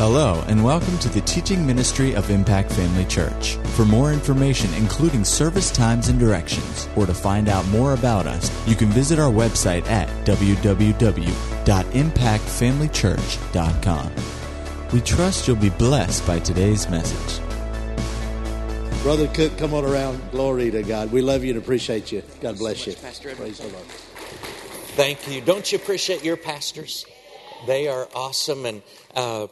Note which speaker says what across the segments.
Speaker 1: Hello, and welcome to the teaching ministry of Impact Family Church. For more information, including service times and directions, or to find out more about us, you can visit our website at www.impactfamilychurch.com. We trust you'll be blessed by today's message.
Speaker 2: Brother Cook, come on around. Glory to God. We love you and appreciate you. God bless you.
Speaker 3: Pastor
Speaker 2: Praise the Lord.
Speaker 3: Thank you. Don't you appreciate your pastors? They are awesome. And uh,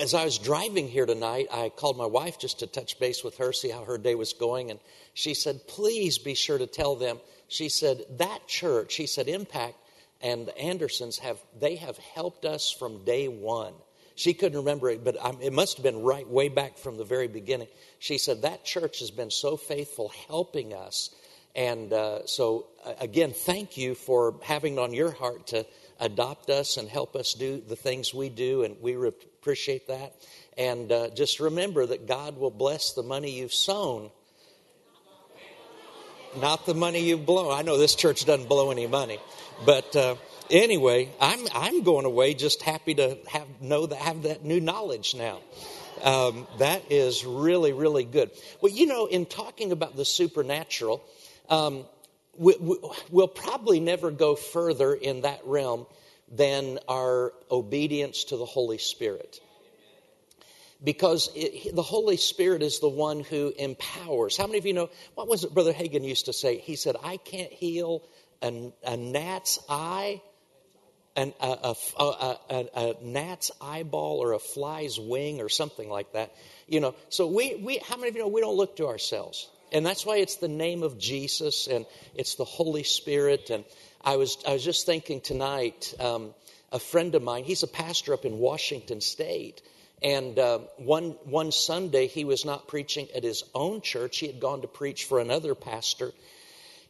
Speaker 3: as I was driving here tonight, I called my wife just to touch base with her, see how her day was going. And she said, please be sure to tell them. She said, that church, she said, Impact and Andersons have, they have helped us from day one. She couldn't remember it, but it must have been right way back from the very beginning. She said, that church has been so faithful helping us. And uh, so, again, thank you for having on your heart to adopt us and help us do the things we do, and we appreciate that. And uh, just remember that God will bless the money you've sown, not the money you've blown. I know this church doesn't blow any money, but uh, anyway, I'm I'm going away just happy to have know that have that new knowledge now. Um, that is really really good. Well, you know, in talking about the supernatural. Um, we, we, we'll probably never go further in that realm than our obedience to the Holy Spirit. Because it, the Holy Spirit is the one who empowers. How many of you know, what was it Brother Hagin used to say? He said, I can't heal a, a gnat's eye, an, a, a, a, a, gnat's eyeball or a fly's wing or something like that. You know, so we, we, how many of you know we don't look to ourselves? And that's why it's the name of Jesus and it's the Holy Spirit. And I was, I was just thinking tonight, um, a friend of mine, he's a pastor up in Washington State. And uh, one, one Sunday, he was not preaching at his own church. He had gone to preach for another pastor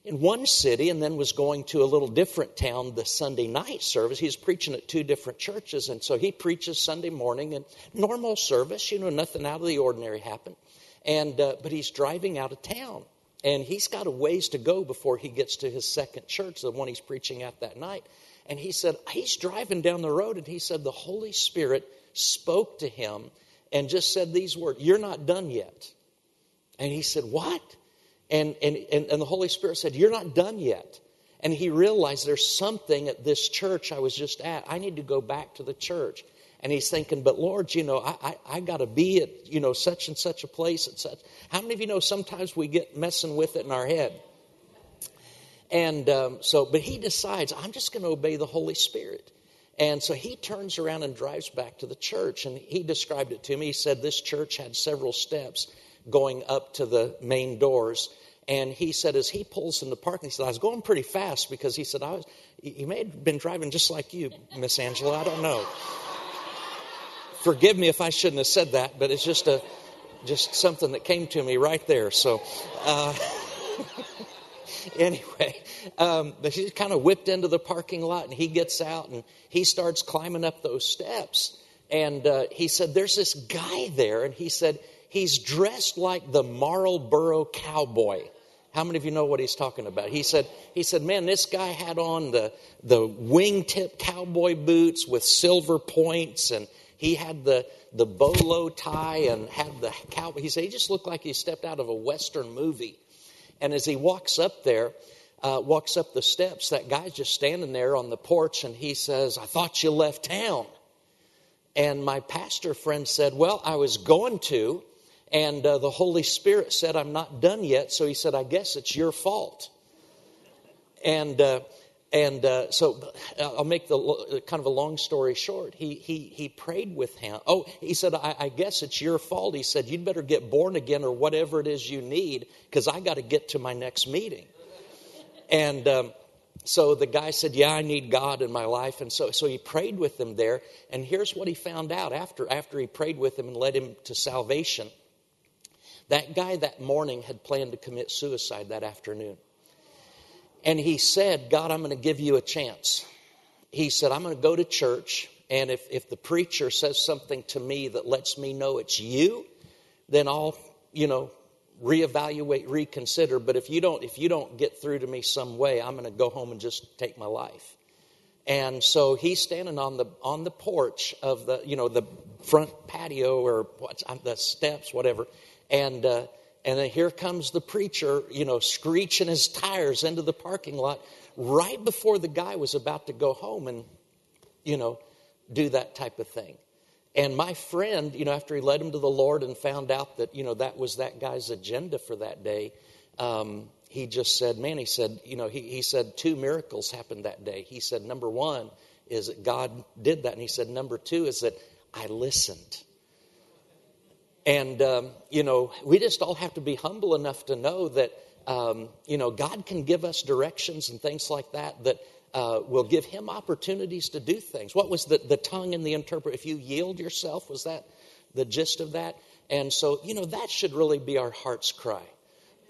Speaker 3: in one city and then was going to a little different town the Sunday night service. He was preaching at two different churches. And so he preaches Sunday morning and normal service, you know, nothing out of the ordinary happened. And, uh, but he's driving out of town. And he's got a ways to go before he gets to his second church, the one he's preaching at that night. And he said, he's driving down the road, and he said, the Holy Spirit spoke to him and just said these words, You're not done yet. And he said, What? And, and, and, and the Holy Spirit said, You're not done yet. And he realized there's something at this church I was just at. I need to go back to the church. And he's thinking, but Lord, you know, I, I, I got to be at, you know, such and such a place at such. How many of you know sometimes we get messing with it in our head? And um, so, but he decides, I'm just going to obey the Holy Spirit. And so he turns around and drives back to the church. And he described it to me. He said this church had several steps going up to the main doors. And he said, as he pulls in the parking, he said, I was going pretty fast because he said, I was, he may have been driving just like you, Miss Angela. I don't know forgive me if I shouldn't have said that, but it's just a just something that came to me right there. So. Uh, anyway, um, but he kind of whipped into the parking lot and he gets out and he starts climbing up those steps. And uh, he said, There's this guy there. And he said, He's dressed like the Marlboro cowboy. How many of you know what he's talking about? He said, he said, man, this guy had on the, the wingtip cowboy boots with silver points and he had the, the bolo tie and had the cowboy. He said he just looked like he stepped out of a Western movie. And as he walks up there, uh, walks up the steps, that guy's just standing there on the porch and he says, I thought you left town. And my pastor friend said, Well, I was going to. And uh, the Holy Spirit said, I'm not done yet. So he said, I guess it's your fault. And uh, and uh, so I'll make the kind of a long story short. He, he, he prayed with him. Oh, he said, I, I guess it's your fault. He said, You'd better get born again or whatever it is you need because I got to get to my next meeting. And um, so the guy said, Yeah, I need God in my life. And so, so he prayed with him there. And here's what he found out after, after he prayed with him and led him to salvation. That guy that morning had planned to commit suicide that afternoon. And he said, God, I'm going to give you a chance. He said, I'm going to go to church, and if, if the preacher says something to me that lets me know it's you, then I'll, you know, reevaluate, reconsider. But if you don't, if you don't get through to me some way, I'm going to go home and just take my life. And so he's standing on the on the porch of the you know the front patio or the steps, whatever, and uh, and then here comes the preacher, you know, screeching his tires into the parking lot right before the guy was about to go home and, you know, do that type of thing. And my friend, you know, after he led him to the Lord and found out that, you know, that was that guy's agenda for that day, um, he just said, man, he said, you know, he, he said two miracles happened that day. He said, number one is that God did that. And he said, number two is that I listened. And, um, you know, we just all have to be humble enough to know that, um, you know, God can give us directions and things like that that uh, will give him opportunities to do things. What was the, the tongue and the interpreter? If you yield yourself, was that the gist of that? And so, you know, that should really be our heart's cry.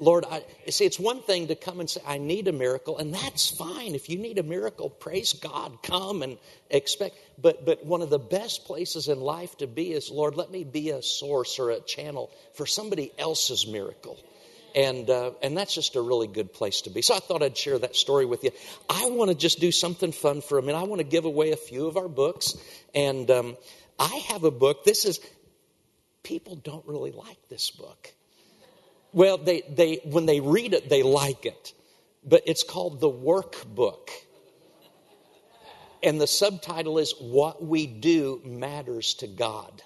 Speaker 3: Lord, I see it's one thing to come and say, I need a miracle, and that's fine. If you need a miracle, praise God, come and expect. But but one of the best places in life to be is, Lord, let me be a source or a channel for somebody else's miracle. And uh, and that's just a really good place to be. So I thought I'd share that story with you. I want to just do something fun for a minute. I want to give away a few of our books, and um, I have a book. This is people don't really like this book well, they, they, when they read it, they like it. But it's called The Workbook. And the subtitle is What We Do Matters to God.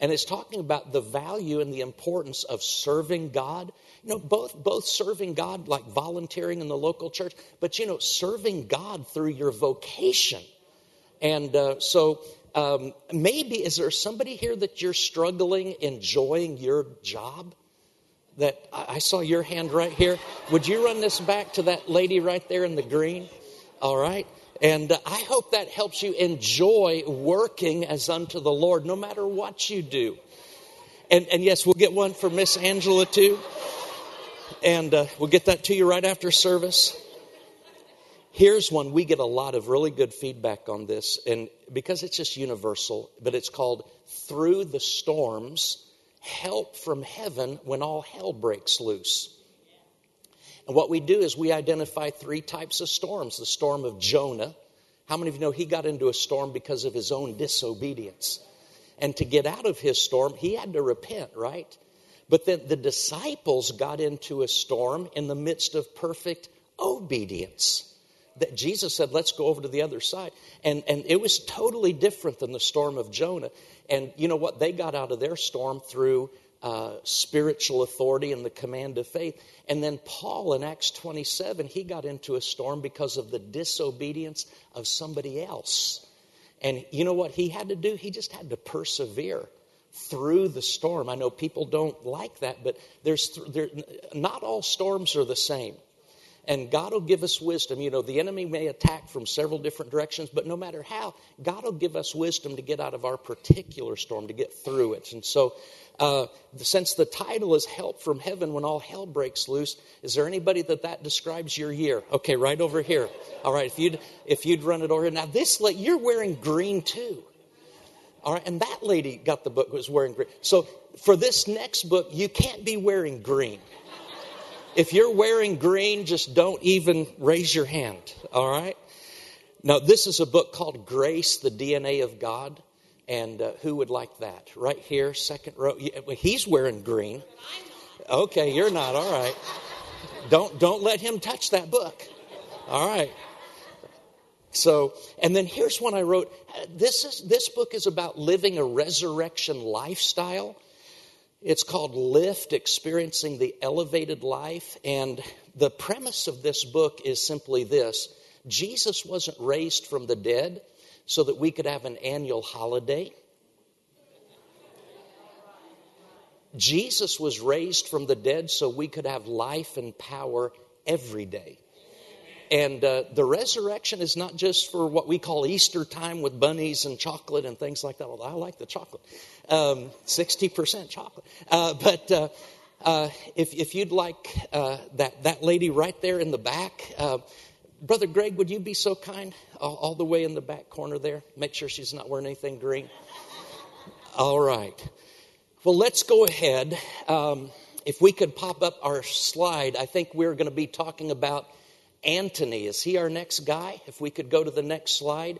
Speaker 3: And it's talking about the value and the importance of serving God. You know, both, both serving God, like volunteering in the local church, but, you know, serving God through your vocation. And uh, so um, maybe, is there somebody here that you're struggling enjoying your job? That I saw your hand right here. Would you run this back to that lady right there in the green? All right. And uh, I hope that helps you enjoy working as unto the Lord, no matter what you do. And, and yes, we'll get one for Miss Angela too. And uh, we'll get that to you right after service. Here's one. We get a lot of really good feedback on this, and because it's just universal, but it's called Through the Storms help from heaven when all hell breaks loose. And what we do is we identify three types of storms the storm of Jonah. How many of you know he got into a storm because of his own disobedience? And to get out of his storm, he had to repent, right? But then the disciples got into a storm in the midst of perfect obedience that Jesus said, let's go over to the other side. And, and it was totally different than the storm of Jonah. And you know what? They got out of their storm through uh, spiritual authority and the command of faith. And then Paul in Acts 27, he got into a storm because of the disobedience of somebody else. And you know what he had to do? He just had to persevere through the storm. I know people don't like that, but there's there, not all storms are the same. And God will give us wisdom. You know, the enemy may attack from several different directions, but no matter how, God will give us wisdom to get out of our particular storm, to get through it. And so, uh, since the title is Help from Heaven When All Hell Breaks Loose, is there anybody that that describes your year? Okay, right over here. All right, if you'd, if you'd run it over here. Now, this, you're wearing green too. All right, and that lady got the book was wearing green. So, for this next book, you can't be wearing green. If you're wearing green, just don't even raise your hand, all right? Now, this is a book called Grace, the DNA of God. And uh, who would like that? Right here, second row. He's wearing green. Okay, you're not. All right. Don't don't let him touch that book. All right. So, and then here's one I wrote. This is this book is about living a resurrection lifestyle. It's called Lift Experiencing the Elevated Life. And the premise of this book is simply this Jesus wasn't raised from the dead so that we could have an annual holiday. Jesus was raised from the dead so we could have life and power every day. And uh, the resurrection is not just for what we call Easter time with bunnies and chocolate and things like that. Although I like the chocolate, um, sixty percent chocolate. Uh, but uh, uh if, if you'd like uh, that that lady right there in the back, uh, brother Greg, would you be so kind, all, all, the way in the back corner there? Make sure she's not wearing anything green. All right. Well, let's go ahead. Um, if we could pop up our slide, I think we're going to be talking about Antony. Is he our next guy? If we could go to the next slide.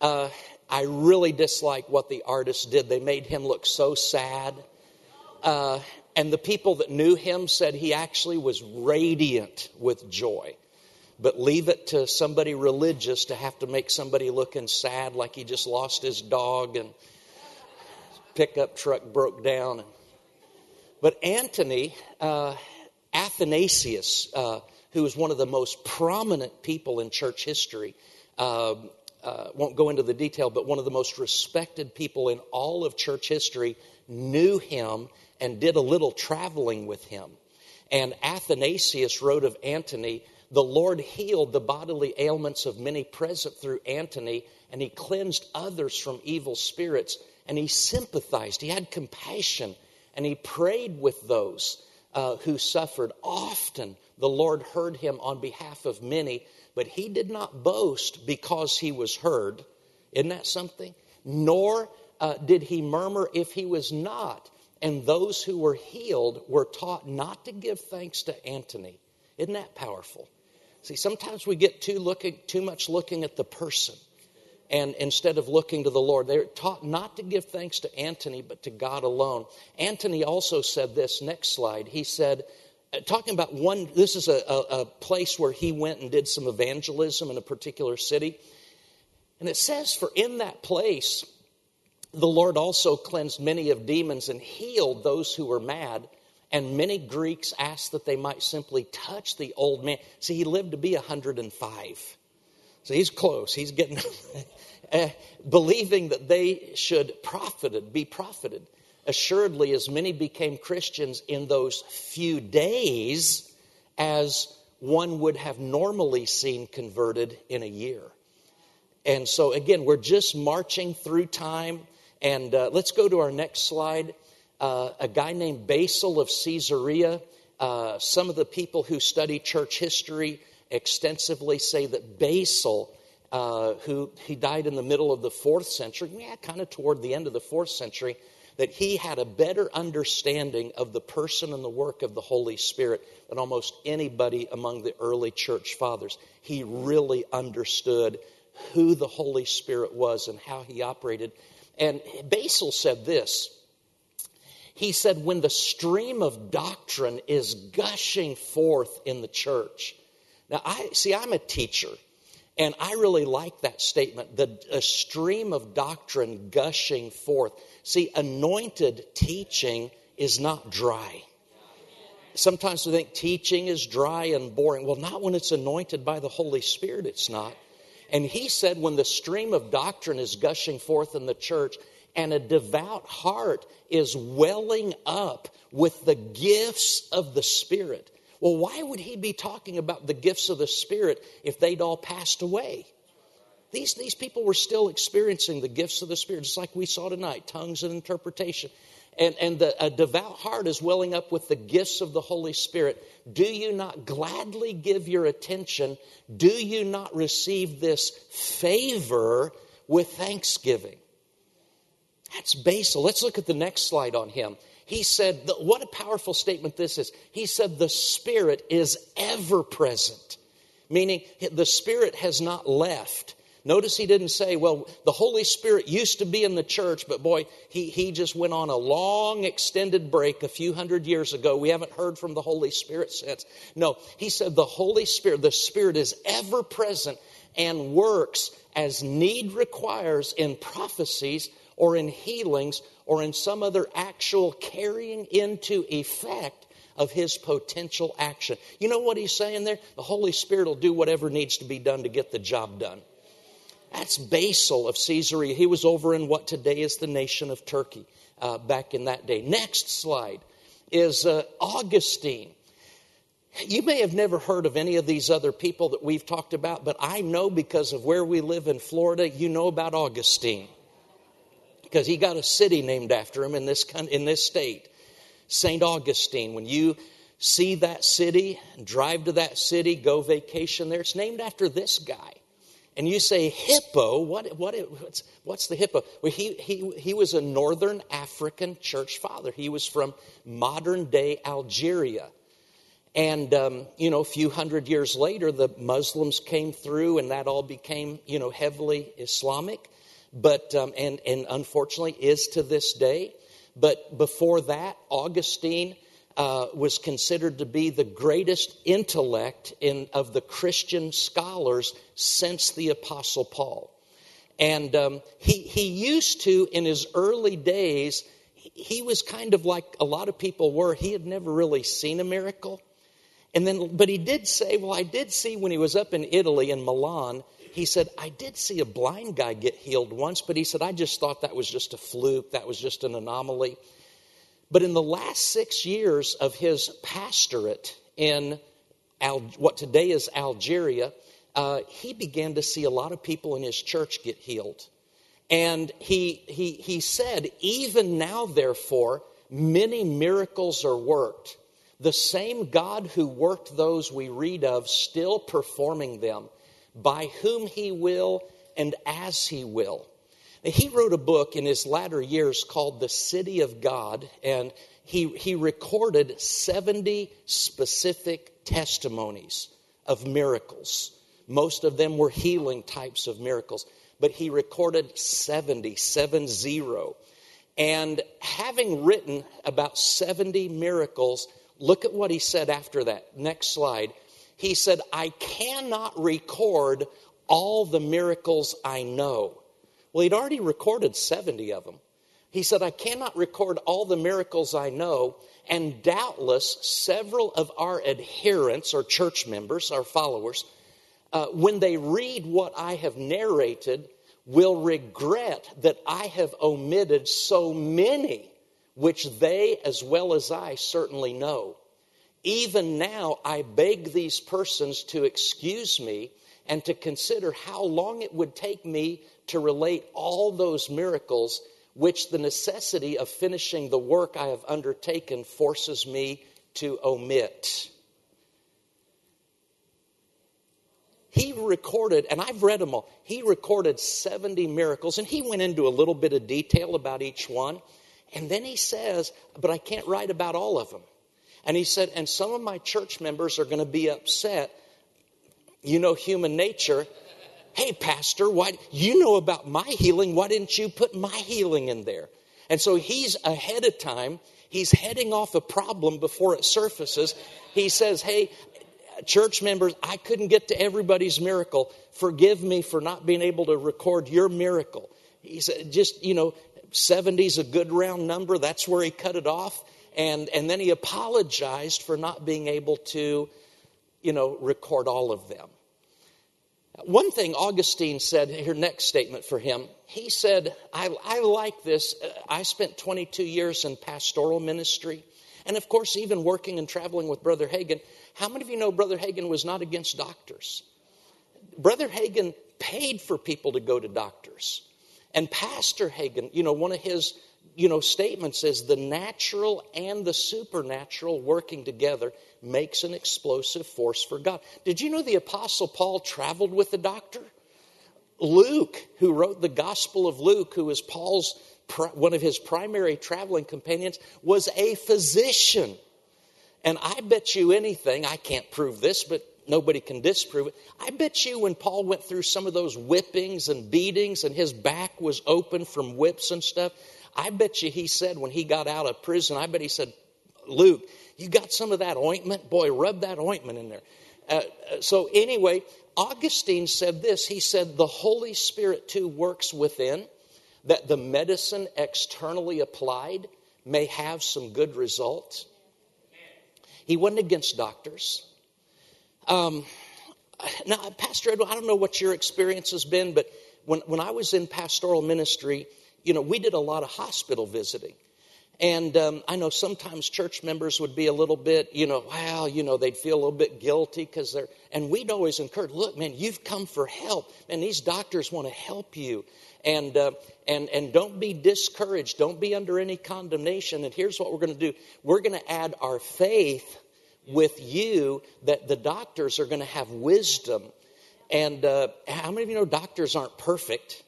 Speaker 3: Uh, I really dislike what the artist did. They made him look so sad. Uh, and the people that knew him said he actually was radiant with joy. But leave it to somebody religious to have to make somebody looking sad like he just lost his dog and pickup truck broke down. But Antony, uh, Athanasius, uh, who was one of the most prominent people in church history, uh, uh, won't go into the detail, but one of the most respected people in all of church history knew him and did a little traveling with him. And Athanasius wrote of Antony, the Lord healed the bodily ailments of many present through Antony, and he cleansed others from evil spirits, and he sympathized, he had compassion, and he prayed with those uh, who suffered. Often the Lord heard him on behalf of many, but he did not boast because he was heard. Isn't that something? Nor uh, did he murmur if he was not. And those who were healed were taught not to give thanks to Antony. Isn't that powerful? See, sometimes we get too looking too much looking at the person and instead of looking to the Lord. They're taught not to give thanks to Antony, but to God alone. Antony also said this, next slide. He said, uh, talking about one, this is a, a, a place where he went and did some evangelism in a particular city. And it says, For in that place, the Lord also cleansed many of demons and healed those who were mad. And many Greeks asked that they might simply touch the old man. See, he lived to be 105. So he's close. He's getting, uh, believing that they should profited, be profited. Assuredly, as many became Christians in those few days as one would have normally seen converted in a year. And so, again, we're just marching through time. And uh, let's go to our next slide. Uh, a guy named Basil of Caesarea. Uh, some of the people who study church history extensively say that Basil, uh, who he died in the middle of the fourth century, yeah, kind of toward the end of the fourth century, that he had a better understanding of the person and the work of the Holy Spirit than almost anybody among the early church fathers. He really understood who the Holy Spirit was and how he operated. And Basil said this. He said, when the stream of doctrine is gushing forth in the church. Now, I see, I'm a teacher, and I really like that statement the a stream of doctrine gushing forth. See, anointed teaching is not dry. Sometimes we think teaching is dry and boring. Well, not when it's anointed by the Holy Spirit, it's not. And he said, when the stream of doctrine is gushing forth in the church and a devout heart is welling up with the gifts of the Spirit. Well, why would he be talking about the gifts of the Spirit if they'd all passed away? These, these people were still experiencing the gifts of the Spirit, just like we saw tonight tongues and interpretation. And, and the, a devout heart is welling up with the gifts of the Holy Spirit. Do you not gladly give your attention? Do you not receive this favor with thanksgiving? That's Basil. Let's look at the next slide on him. He said, What a powerful statement this is. He said, The Spirit is ever present, meaning the Spirit has not left. Notice he didn't say, well, the Holy Spirit used to be in the church, but boy, he, he just went on a long extended break a few hundred years ago. We haven't heard from the Holy Spirit since. No, he said the Holy Spirit, the Spirit is ever present and works as need requires in prophecies or in healings or in some other actual carrying into effect of his potential action. You know what he's saying there? The Holy Spirit will do whatever needs to be done to get the job done. That's Basil of Caesarea. He was over in what today is the nation of Turkey uh, back in that day. Next slide is uh, Augustine. You may have never heard of any of these other people that we've talked about, but I know because of where we live in Florida, you know about Augustine. Because he got a city named after him in this, in this state, St. Augustine. When you see that city, drive to that city, go vacation there, it's named after this guy and you say hippo, what, what, what's, what's the hippo? Well, he, he, he was a northern African church father. He was from modern day Algeria. And, um, you know, a few hundred years later, the Muslims came through and that all became, you know, heavily Islamic. But, um, and, and unfortunately is to this day. But before that, Augustine uh, was considered to be the greatest intellect in, of the Christian scholars since the Apostle Paul. And um, he, he used to, in his early days, he was kind of like a lot of people were. He had never really seen a miracle. And then, but he did say, Well, I did see when he was up in Italy, in Milan, he said, I did see a blind guy get healed once, but he said, I just thought that was just a fluke, that was just an anomaly. But in the last six years of his pastorate in Al- what today is Algeria, uh, he began to see a lot of people in his church get healed. And he, he, he said, Even now, therefore, many miracles are worked the same God who worked those we read of, still performing them, by whom he will and as he will. He wrote a book in his latter years called The City of God, and he, he recorded 70 specific testimonies of miracles. Most of them were healing types of miracles, but he recorded 70, 7 0. And having written about 70 miracles, Look at what he said after that. Next slide. He said, I cannot record all the miracles I know. Well, he'd already recorded 70 of them. He said, I cannot record all the miracles I know, and doubtless several of our adherents or church members, our followers, uh, when they read what I have narrated, will regret that I have omitted so many which they as well as I certainly know. Even now, I beg these persons to excuse me and to consider how long it would take me to relate all those miracles which the necessity of finishing the work I have undertaken forces me to omit. He recorded, and I've read them all, he recorded 70 miracles, and he went into a little bit of detail about each one. And then he says, But I can't write about all of them. And he said, And some of my church members are going to be upset. You know human nature. Hey, Pastor, why, you know about my healing. Why didn't you put my healing in there? And so he's ahead of time. He's heading off a problem before it surfaces. He says, Hey, church members, I couldn't get to everybody's miracle. Forgive me for not being able to record your miracle. He said, just, you know, 70 is a good round number. That's where he cut it off. And, and then he apologized for not being able to, you know, record all of them. One thing Augustine said, here, next statement for him, he said, I, I like this. I spent 22 years in pastoral ministry. And of course, even working and traveling with Brother Hagin. How many of you know Brother Hagin was not against doctors? Brother Hagin paid for people to go to doctors. And Pastor Hagin, you know, one of his, you know, statements is the natural and the supernatural working together makes an explosive force for God. Did you know the Apostle Paul traveled with a doctor? Luke, who wrote the Gospel of Luke, who was Paul's one of his primary traveling companions, was a physician. And I bet you anything, I can't prove this, but nobody can disprove it. I bet you when Paul went through some of those whippings and beatings and his back was open from whips and stuff, I bet you he said when he got out of prison, I bet he said, Luke, you got some of that ointment? Boy, rub that ointment in there. Uh, uh so, anyway, Augustine said this. He said, The Holy Spirit too works within, that the medicine externally applied may have some good results. He wasn't against doctors. Um, now, Pastor Edwin, I don't know what your experience has been, but when, when I was in pastoral ministry, you know, we did a lot of hospital visiting. And um, I know sometimes church members would be a little bit, you know, well, you know, they'd feel a little bit guilty because they're, and we'd always encourage, look, man, you've come for help, and these doctors want to help you, and uh, and and don't be discouraged, don't be under any condemnation. And here's what we're going to do: we're going to add our faith with you that the doctors are going to have wisdom. And uh, how many of you know doctors aren't perfect?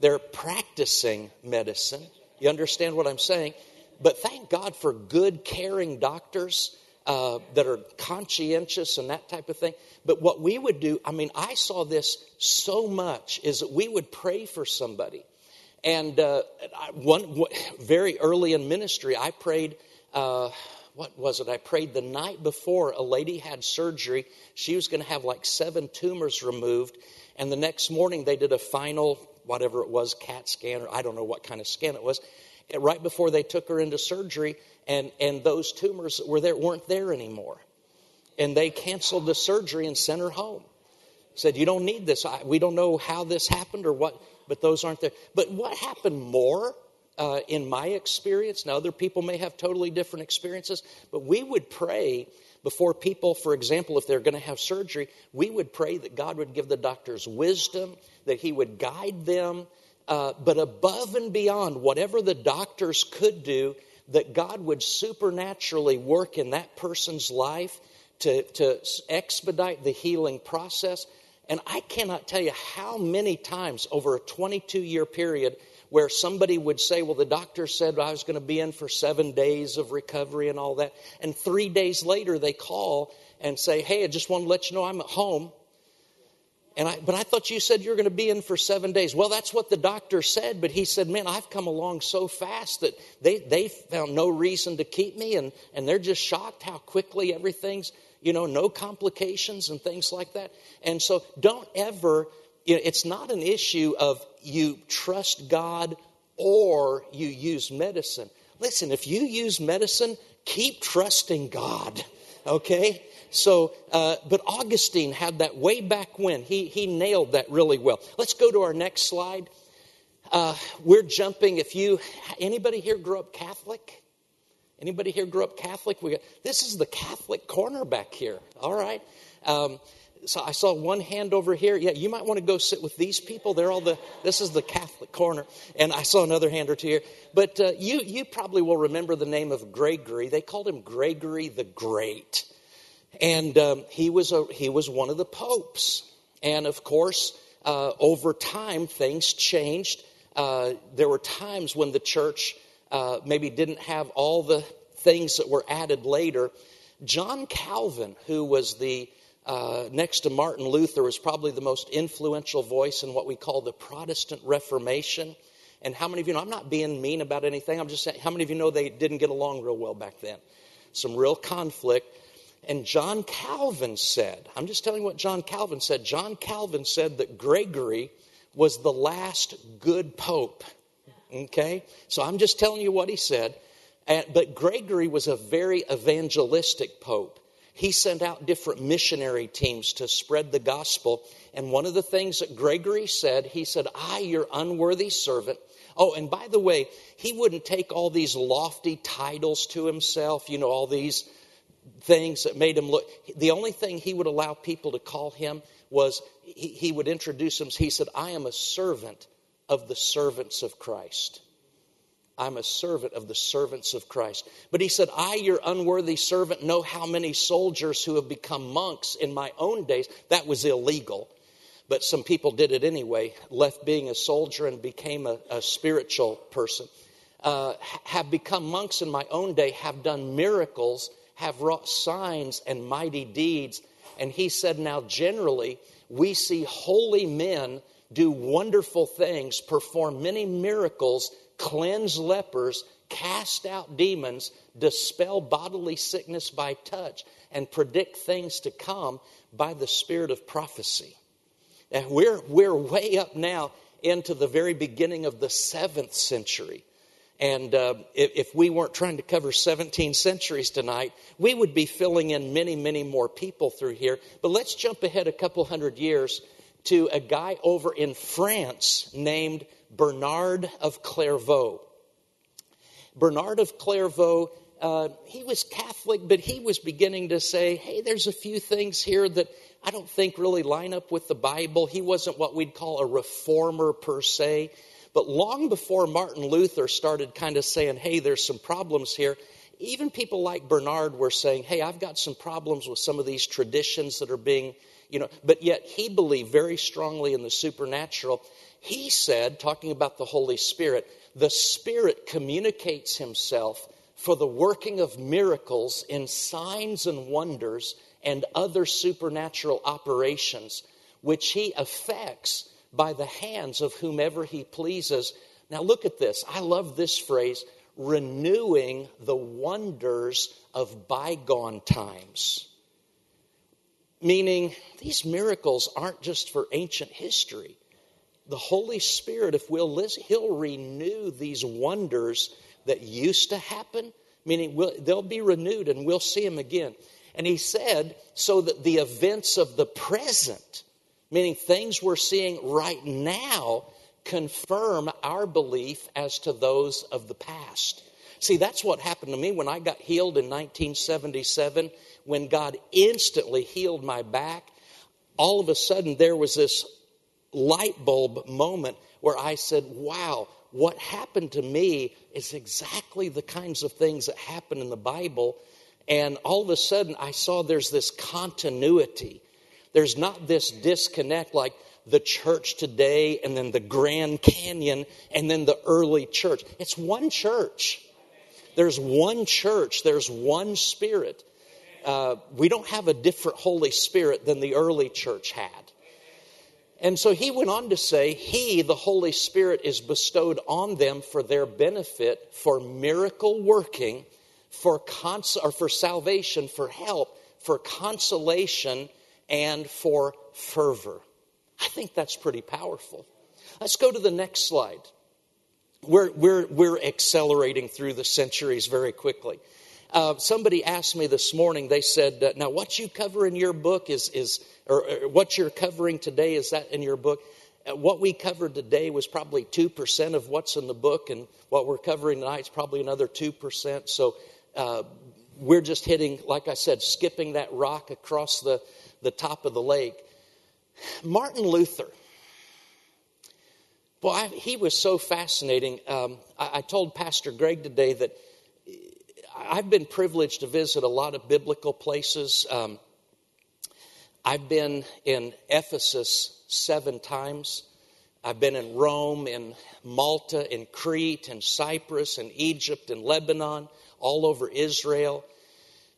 Speaker 3: They're practicing medicine. You understand what I'm saying? But thank God for good, caring doctors. uh, that are conscientious and that type of thing. But what we would do, I mean, I saw this so much, is that we would pray for somebody. And uh, one very early in ministry, I prayed. Uh, what was it? I prayed the night before a lady had surgery. She was going to have like seven tumors removed. And the next morning, they did a final, whatever it was, CAT scan, or I don't know what kind of scan it was. Right before they took her into surgery, and, and those tumors were there weren't there anymore. And they canceled the surgery and sent her home. Said, You don't need this. I, we don't know how this happened or what, but those aren't there. But what happened more uh, in my experience. Now, other people may have totally different experiences, but we would pray before people, for example, if they're going to have surgery, we would pray that God would give the doctors wisdom, that He would guide them, uh, but above and beyond whatever the doctors could do, that God would supernaturally work in that person's life to, to expedite the healing process. And I cannot tell you how many times over a 22 year period where somebody would say, Well, the doctor said I was going to be in for seven days of recovery and all that. And three days later, they call and say, Hey, I just want to let you know I'm at home. And I, but I thought you said you're going to be in for seven days. Well, that's what the doctor said, but he said, man, I've come along so fast that they, they found no reason to keep me, and, and they're just shocked how quickly everything's, you know, no complications and things like that. And so don't ever you know, it's not an issue of you trust God or you use medicine. Listen, if you use medicine, keep trusting God, okay? So, uh, but Augustine had that way back when. He, he nailed that really well. Let's go to our next slide. Uh, we're jumping. If you, anybody here grew up Catholic? Anybody here grew up Catholic? We got, this is the Catholic corner back here. All right. Um, so I saw one hand over here. Yeah, you might want to go sit with these people. They're all the, this is the Catholic corner. And I saw another hand or two here. But uh, you, you probably will remember the name of Gregory. They called him Gregory the Great. And um, he, was a, he was one of the popes. And of course, uh, over time, things changed. Uh, there were times when the church uh, maybe didn't have all the things that were added later. John Calvin, who was the uh, next to Martin Luther, was probably the most influential voice in what we call the Protestant Reformation. And how many of you know, I'm not being mean about anything, I'm just saying, how many of you know they didn't get along real well back then? Some real conflict. And John Calvin said, I'm just telling you what John Calvin said. John Calvin said that Gregory was the last good pope. Okay? So I'm just telling you what he said. but Gregory was a very evangelistic pope he sent out different missionary teams to spread the gospel. And one of the things that Gregory said, he said, I, your unworthy servant. Oh, and by the way, he wouldn't take all these lofty titles to himself, you know, all these things that made him look. The only thing he would allow people to call him was he, he would introduce him. He said, I am a servant of the servants of Christ. I'm a servant of the servants of Christ. But he said, I, your unworthy servant, know how many soldiers who have become monks in my own days. That was illegal. But some people did it anyway, left being a soldier and became a, a spiritual person. Uh, have become monks in my own day, have done miracles, have wrought signs and mighty deeds. And he said, Now, generally, we see holy men do wonderful things, perform many miracles cleanse lepers, cast out demons, dispel bodily sickness by touch, and predict things to come by the spirit of prophecy. And we're, we're way up now into the very beginning of the seventh century. And uh, if, if, we weren't trying to cover 17 centuries tonight, we would be filling in many, many more people through here. But let's jump ahead a couple hundred years to a guy over in France named Bernard of Clairvaux. Bernard of Clairvaux, uh, he was Catholic, but he was beginning to say, hey, there's a few things here that I don't think really line up with the Bible. He wasn't what we'd call a reformer per se. But long before Martin Luther started kind of saying, hey, there's some problems here, even people like Bernard were saying, hey, I've got some problems with some of these traditions that are being, you know, but yet he believed very strongly in the supernatural. He said, talking about the Holy Spirit, the Spirit communicates himself for the working of miracles in signs and wonders and other supernatural operations, which he effects by the hands of whomever he pleases. Now, look at this. I love this phrase renewing the wonders of bygone times. Meaning, these miracles aren't just for ancient history. The Holy Spirit, if we'll listen, He'll renew these wonders that used to happen, meaning we'll, they'll be renewed and we'll see them again. And He said, so that the events of the present, meaning things we're seeing right now, confirm our belief as to those of the past. See, that's what happened to me when I got healed in 1977, when God instantly healed my back. All of a sudden, there was this light bulb moment where I said, Wow, what happened to me is exactly the kinds of things that happen in the Bible. And all of a sudden, I saw there's this continuity. There's not this disconnect like, the church today and then the Grand Canyon and then the early church. It's one church. There's one church. There's one spirit. Uh, we don't have a different Holy Spirit than the early church had. And so he went on to say, He, the Holy Spirit, is bestowed on them for their benefit, for miracle working, for, cons- or for salvation, for help, for consolation, and for fervor. I think that's pretty powerful. Let's go to the next slide. We're, we're, we're accelerating through the centuries very quickly. Uh, somebody asked me this morning, they said, uh, Now, what you cover in your book is, is or, or, what you're covering today, is that in your book? Uh, what we covered today was probably 2% of what's in the book, and what we're covering tonight is probably another 2%. So uh, we're just hitting, like I said, skipping that rock across the, the top of the lake. Martin Luther. Boy, I, he was so fascinating. Um, I, I told Pastor Greg today that I've been privileged to visit a lot of biblical places. Um, I've been in Ephesus seven times. I've been in Rome, in Malta, in Crete, in Cyprus, in Egypt, in Lebanon, all over Israel.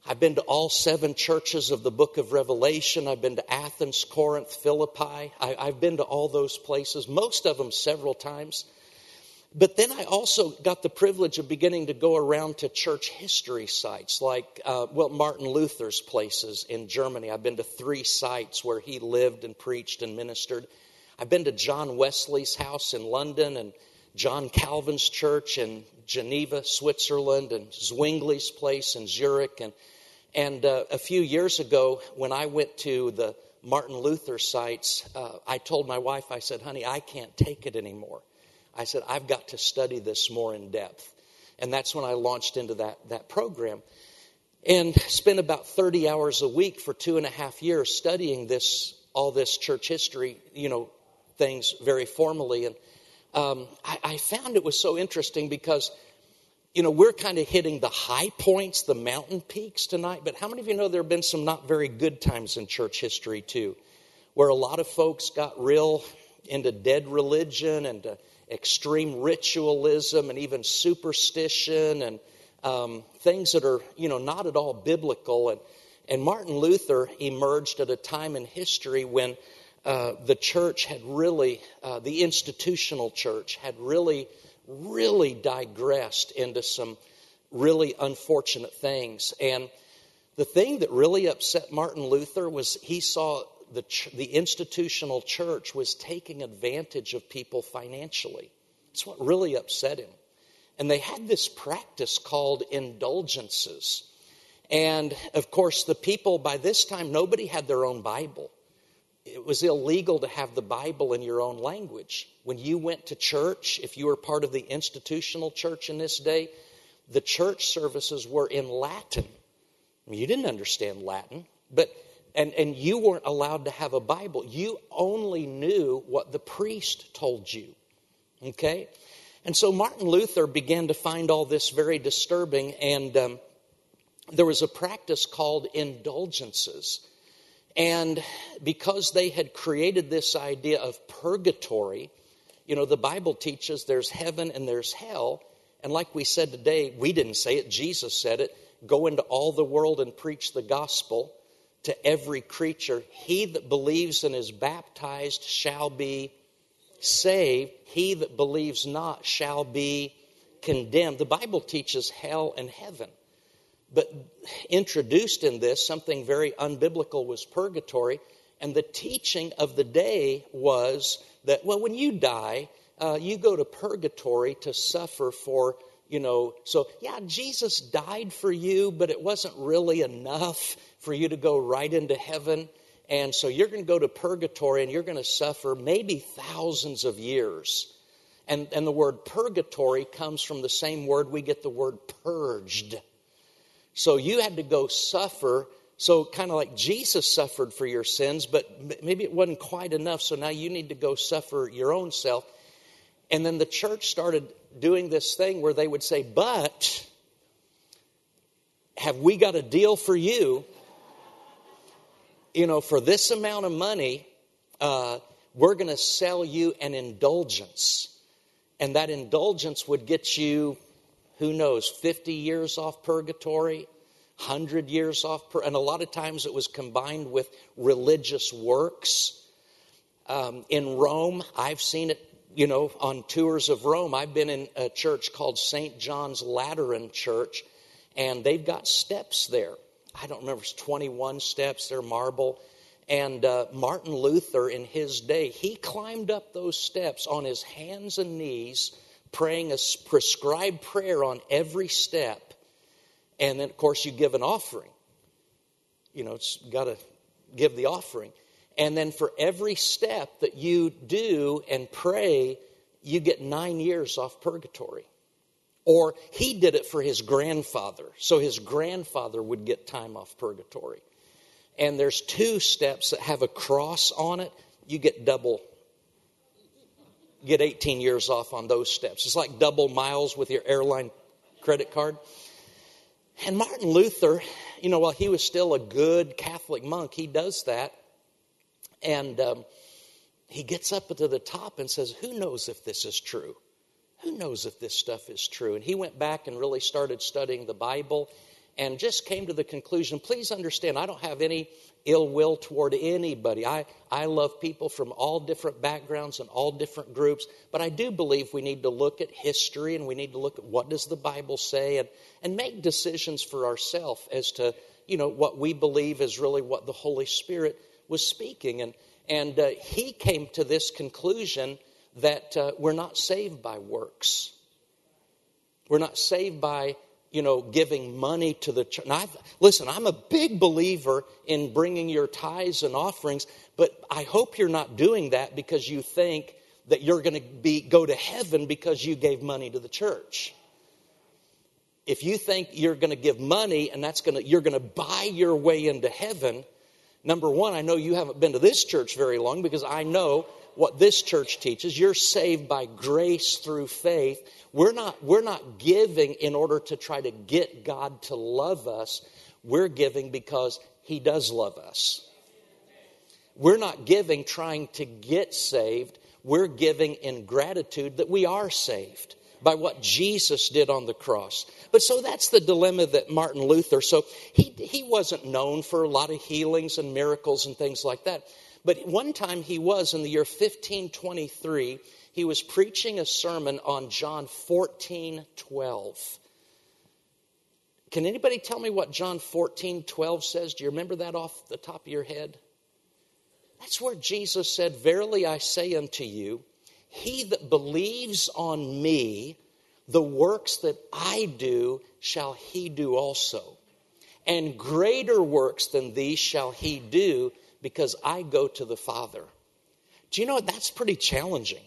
Speaker 3: I've been to all seven churches of the book of Revelation. I've been to Athens, Corinth, Philippi. I, have been to all those places, most of them several times. But then I also got the privilege of beginning to go around to church history sites like, uh, well, Martin Luther's places in Germany. I've been to three sites where he lived and preached and ministered. I've been to John Wesley's house in London and John Calvin's church in Geneva, Switzerland, and Zwingli's place in Zurich. And and uh, a few years ago, when I went to the Martin Luther sites, uh, I told my wife, I said, honey, I can't take it anymore. I said, I've got to study this more in depth. And that's when I launched into that, that program. And spent about 30 hours a week for two and a half years studying this, all this church history, you know, things very formally. And um, I, I found it was so interesting because you know, we're kind of hitting the high points, the mountain peaks tonight, but how many of you know there have been some not very good times in church history too, where a lot of folks got real into dead religion and extreme ritualism and even superstition and um, things that are, you know, not at all biblical. And, and Martin Luther emerged at a time in history when uh, the church had really, uh, the institutional church had really really digressed into some really unfortunate things. And the thing that really upset Martin Luther was he saw the, the institutional church was taking advantage of people financially. That's what really upset him. And they had this practice called indulgences. And of course, the people by this time, nobody had their own Bible it was illegal to have the Bible in your own language. When you went to church, if you were part of the institutional church in this day, the church services were in Latin. You didn't understand Latin, but and, and you weren't allowed to have a Bible. You only knew what the priest told you. Okay? And so Martin Luther began to find all this very disturbing, and um, there was a practice called indulgences. And because they had created this idea of purgatory, you know, the Bible teaches there's heaven and there's hell, And like we said today, we didn't say it, Jesus said it go into all the world and preach the gospel to every creature. He that believes and is baptized shall be saved, he that believes not shall be condemned. The Bible teaches hell and heaven. But introduced in this, something very unbiblical was purgatory. And the teaching of the day was that, well, when you die, uh, you go to purgatory to suffer for, you know, so yeah, Jesus died for you, but it wasn't really enough for you to go right into heaven. And so you're going to go to purgatory and you're going to suffer maybe thousands of years. And, and the word purgatory comes from the same word we get the word purged. So you had to go suffer so, kind of like Jesus suffered for your sins, but maybe it wasn't quite enough. So now you need to go suffer your own self. And then the church started doing this thing where they would say, But have we got a deal for you? You know, for this amount of money, uh, we're going to sell you an indulgence. And that indulgence would get you, who knows, 50 years off purgatory, 100 years off per, and a lot of times it was combined with religious works. Um, in Rome, I've seen it, you know, on tours of Rome. I've been in a church called St. John's Lateran Church, and they've got steps there. I don't remember, it's 21 steps, they're marble. And uh, Martin Luther, in his day, he climbed up those steps on his hands and knees, praying a prescribed prayer on every step and then, of course, you give an offering. You know, it's got to give the offering. And then for every step that you do and pray, you get nine years off purgatory. Or he did it for his grandfather. So his grandfather would get time off purgatory. And there's two steps that have a cross on it. You get double, get 18 years off on those steps. It's like double miles with your airline credit card. And Martin Luther, you know, while he was still a good Catholic monk, he does that. And um, he gets up to the top and says, Who knows if this is true? Who knows if this stuff is true? And he went back and really started studying the Bible and just came to the conclusion please understand, I don't have any ill will toward anybody. I, I love people from all different backgrounds and all different groups, but I do believe we need to look at history and we need to look at what does the Bible say and, and make decisions for ourselves as to, you know, what we believe is really what the Holy Spirit was speaking. And, and uh, he came to this conclusion that uh, we're not saved by works. We're not saved by you know, giving money to the church. Now, listen, I'm a big believer in bringing your tithes and offerings, but I hope you're not doing that because you think that you're going to be go to heaven because you gave money to the church. If you think you're going to give money and that's going to you're going to buy your way into heaven, number 1, I know you haven't been to this church very long because I know what this church teaches. You're saved by grace through faith. We're not, we're not giving in order to try to get God to love us. We're giving because He does love us. We're not giving trying to get saved. We're giving in gratitude that we are saved by what Jesus did on the cross. But so that's the dilemma that Martin Luther, so he, he wasn't known for a lot of healings and miracles and things like that. But one time he was in the year 1523, he was preaching a sermon on John 14 12. Can anybody tell me what John 14 12 says? Do you remember that off the top of your head? That's where Jesus said, Verily I say unto you, he that believes on me, the works that I do shall he do also. And greater works than these shall he do because I go to the Father. Do you know what? That's pretty challenging.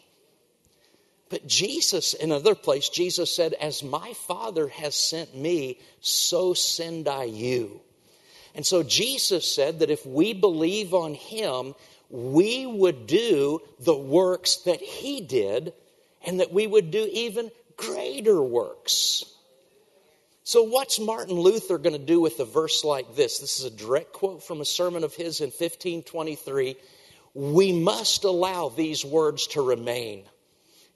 Speaker 3: But Jesus, in another place, Jesus said, As my Father has sent me, so send I you. And so Jesus said that if we believe on Him, we would do the works that He did, and that we would do even greater works. So, what's Martin Luther going to do with a verse like this? This is a direct quote from a sermon of his in 1523. We must allow these words to remain.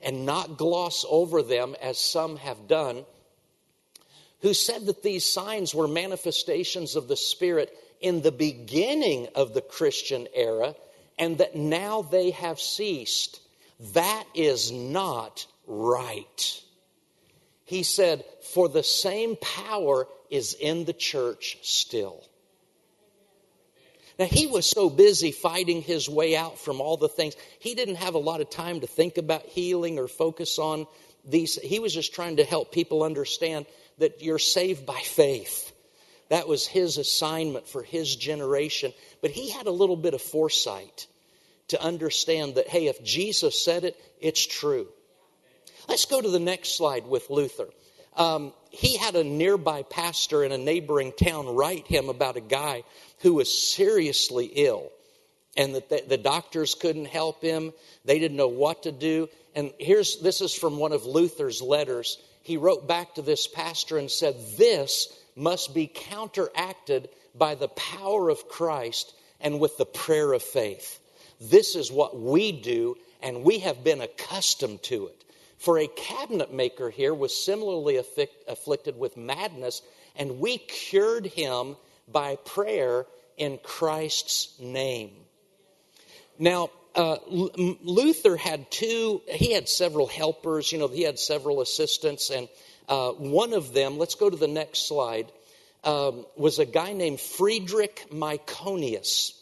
Speaker 3: and not gloss over them as some have done, who said that these signs were manifestations of the Spirit in the beginning of the Christian era and that now they have ceased. That is not right. He said, For the same power is in the church still. Now, he was so busy fighting his way out from all the things, he didn't have a lot of time to think about healing or focus on these. He was just trying to help people understand that you're saved by faith. That was his assignment for his generation. But he had a little bit of foresight to understand that, hey, if Jesus said it, it's true. Let's go to the next slide with Luther. Um, he had a nearby pastor in a neighboring town write him about a guy who was seriously ill and that the, the, doctors couldn't help him. They didn't know what to do. And here's this is from one of luther's letters. He wrote back to this pastor and said this must be counteracted by the power of christ and with the prayer of faith. This is what we do and we have been accustomed to it for a cabinet maker here was similarly afflicted with madness, and we cured him by prayer in Christ's name. Now, uh, Luther had two, he had several helpers, you know, he had several assistants, and uh, one of them, let's go to the next slide, um, was a guy named Friedrich Myconius.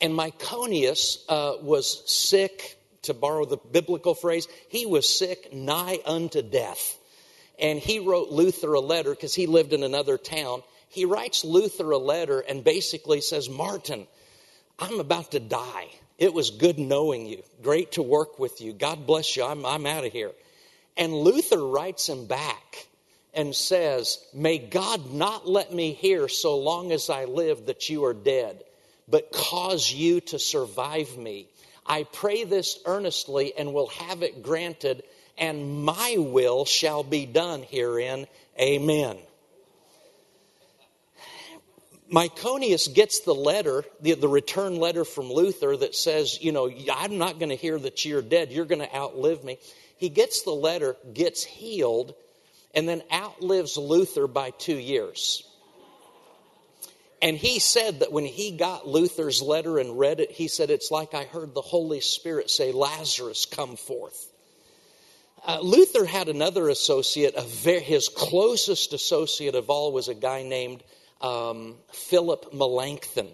Speaker 3: And Myconius uh, was sick to borrow the biblical phrase, he was sick nigh unto death. And he wrote Luther a letter because he lived in another town. He writes Luther a letter and basically says, Martin, I'm about to die. It was good knowing you. Great to work with you. God bless you. I'm, I'm out of here. And Luther writes him back and says, May God not let me hear so long as I live that you are dead, but cause you to survive me I pray this earnestly and will have it granted, and my will shall be done herein. Amen. Myconius gets the letter, the, the return letter from Luther that says, you know, I'm not going to hear that you're dead. You're going to outlive me. He gets the letter, gets healed, and then outlives Luther by two years. And he said that when he got Luther's letter and read it, he said, It's like I heard the Holy Spirit say, Lazarus, come forth. Uh, Luther had another associate, very, his closest associate of all was a guy named um, Philip Melanchthon.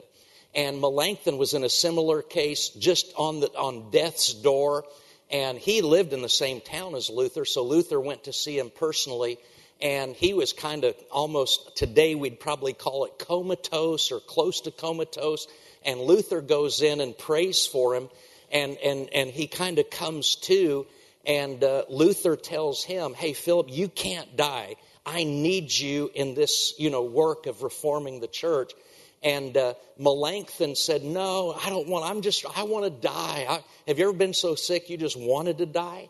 Speaker 3: And Melanchthon was in a similar case, just on, the, on death's door. And he lived in the same town as Luther, so Luther went to see him personally and he was kind of almost today we'd probably call it comatose or close to comatose and luther goes in and prays for him and and and he kind of comes to and uh, luther tells him hey philip you can't die. I need you in this you know work of reforming the church. And uh, melanchthon said no i don't want i'm just i want to die. I, have you ever been so sick you just wanted to die?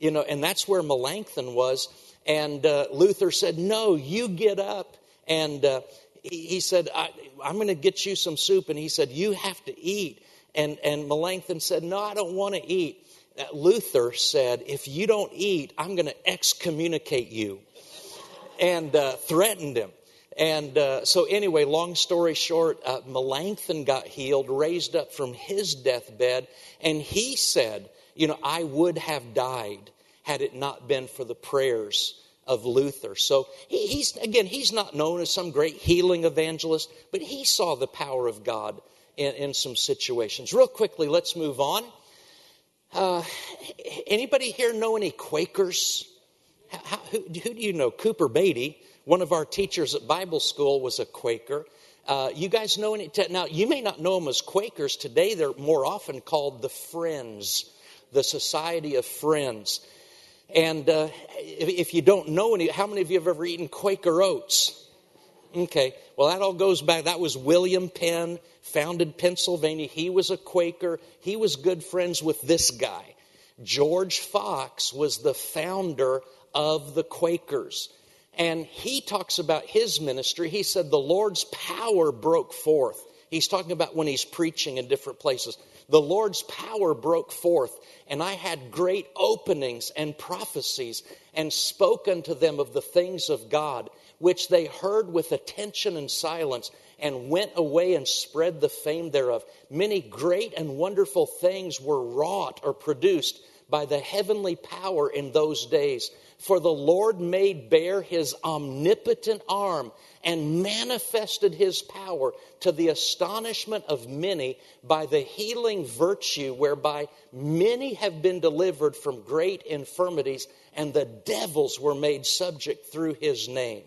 Speaker 3: You know and that's where melanchthon was and uh, Luther said, No, you get up. And uh, he, he, said, I, am going to get you some soup. And he said, You have to eat. And, and Melanchthon said, No, I don't want to eat. Uh, Luther said, If you don't eat, I'm going to excommunicate you. And uh, threatened him. And uh, so, anyway, long story short, uh, Melanchthon got healed, raised up from his deathbed, and he said, You know, I would have died had it not been for the prayers of Luther. So he, he's, again, he's not known as some great healing evangelist, but he saw the power of God in, in some situations. Real quickly, let's move on. Uh, anybody here know any Quakers? How, who, who, do you know? Cooper Beatty, one of our teachers at Bible school, was a Quaker. Uh, you guys know any? Now, you may not know them as Quakers. Today, they're more often called the Friends, the Society of Friends. And uh, if, if, you don't know any, how many of you have ever eaten Quaker oats? Okay, well, that all goes back. That was William Penn, founded Pennsylvania. He was a Quaker. He was good friends with this guy. George Fox was the founder of the Quakers. And he talks about his ministry. He said the Lord's power broke forth. He's talking about when he's preaching in different places. The Lord's power broke forth, and I had great openings and prophecies, and spoke unto them of the things of God, which they heard with attention and silence, and went away and spread the fame thereof. Many great and wonderful things were wrought or produced by the heavenly power in those days. For the Lord made bare his omnipotent arm and manifested his power to the astonishment of many by the healing virtue whereby many have been delivered from great infirmities, and the devils were made subject through his name.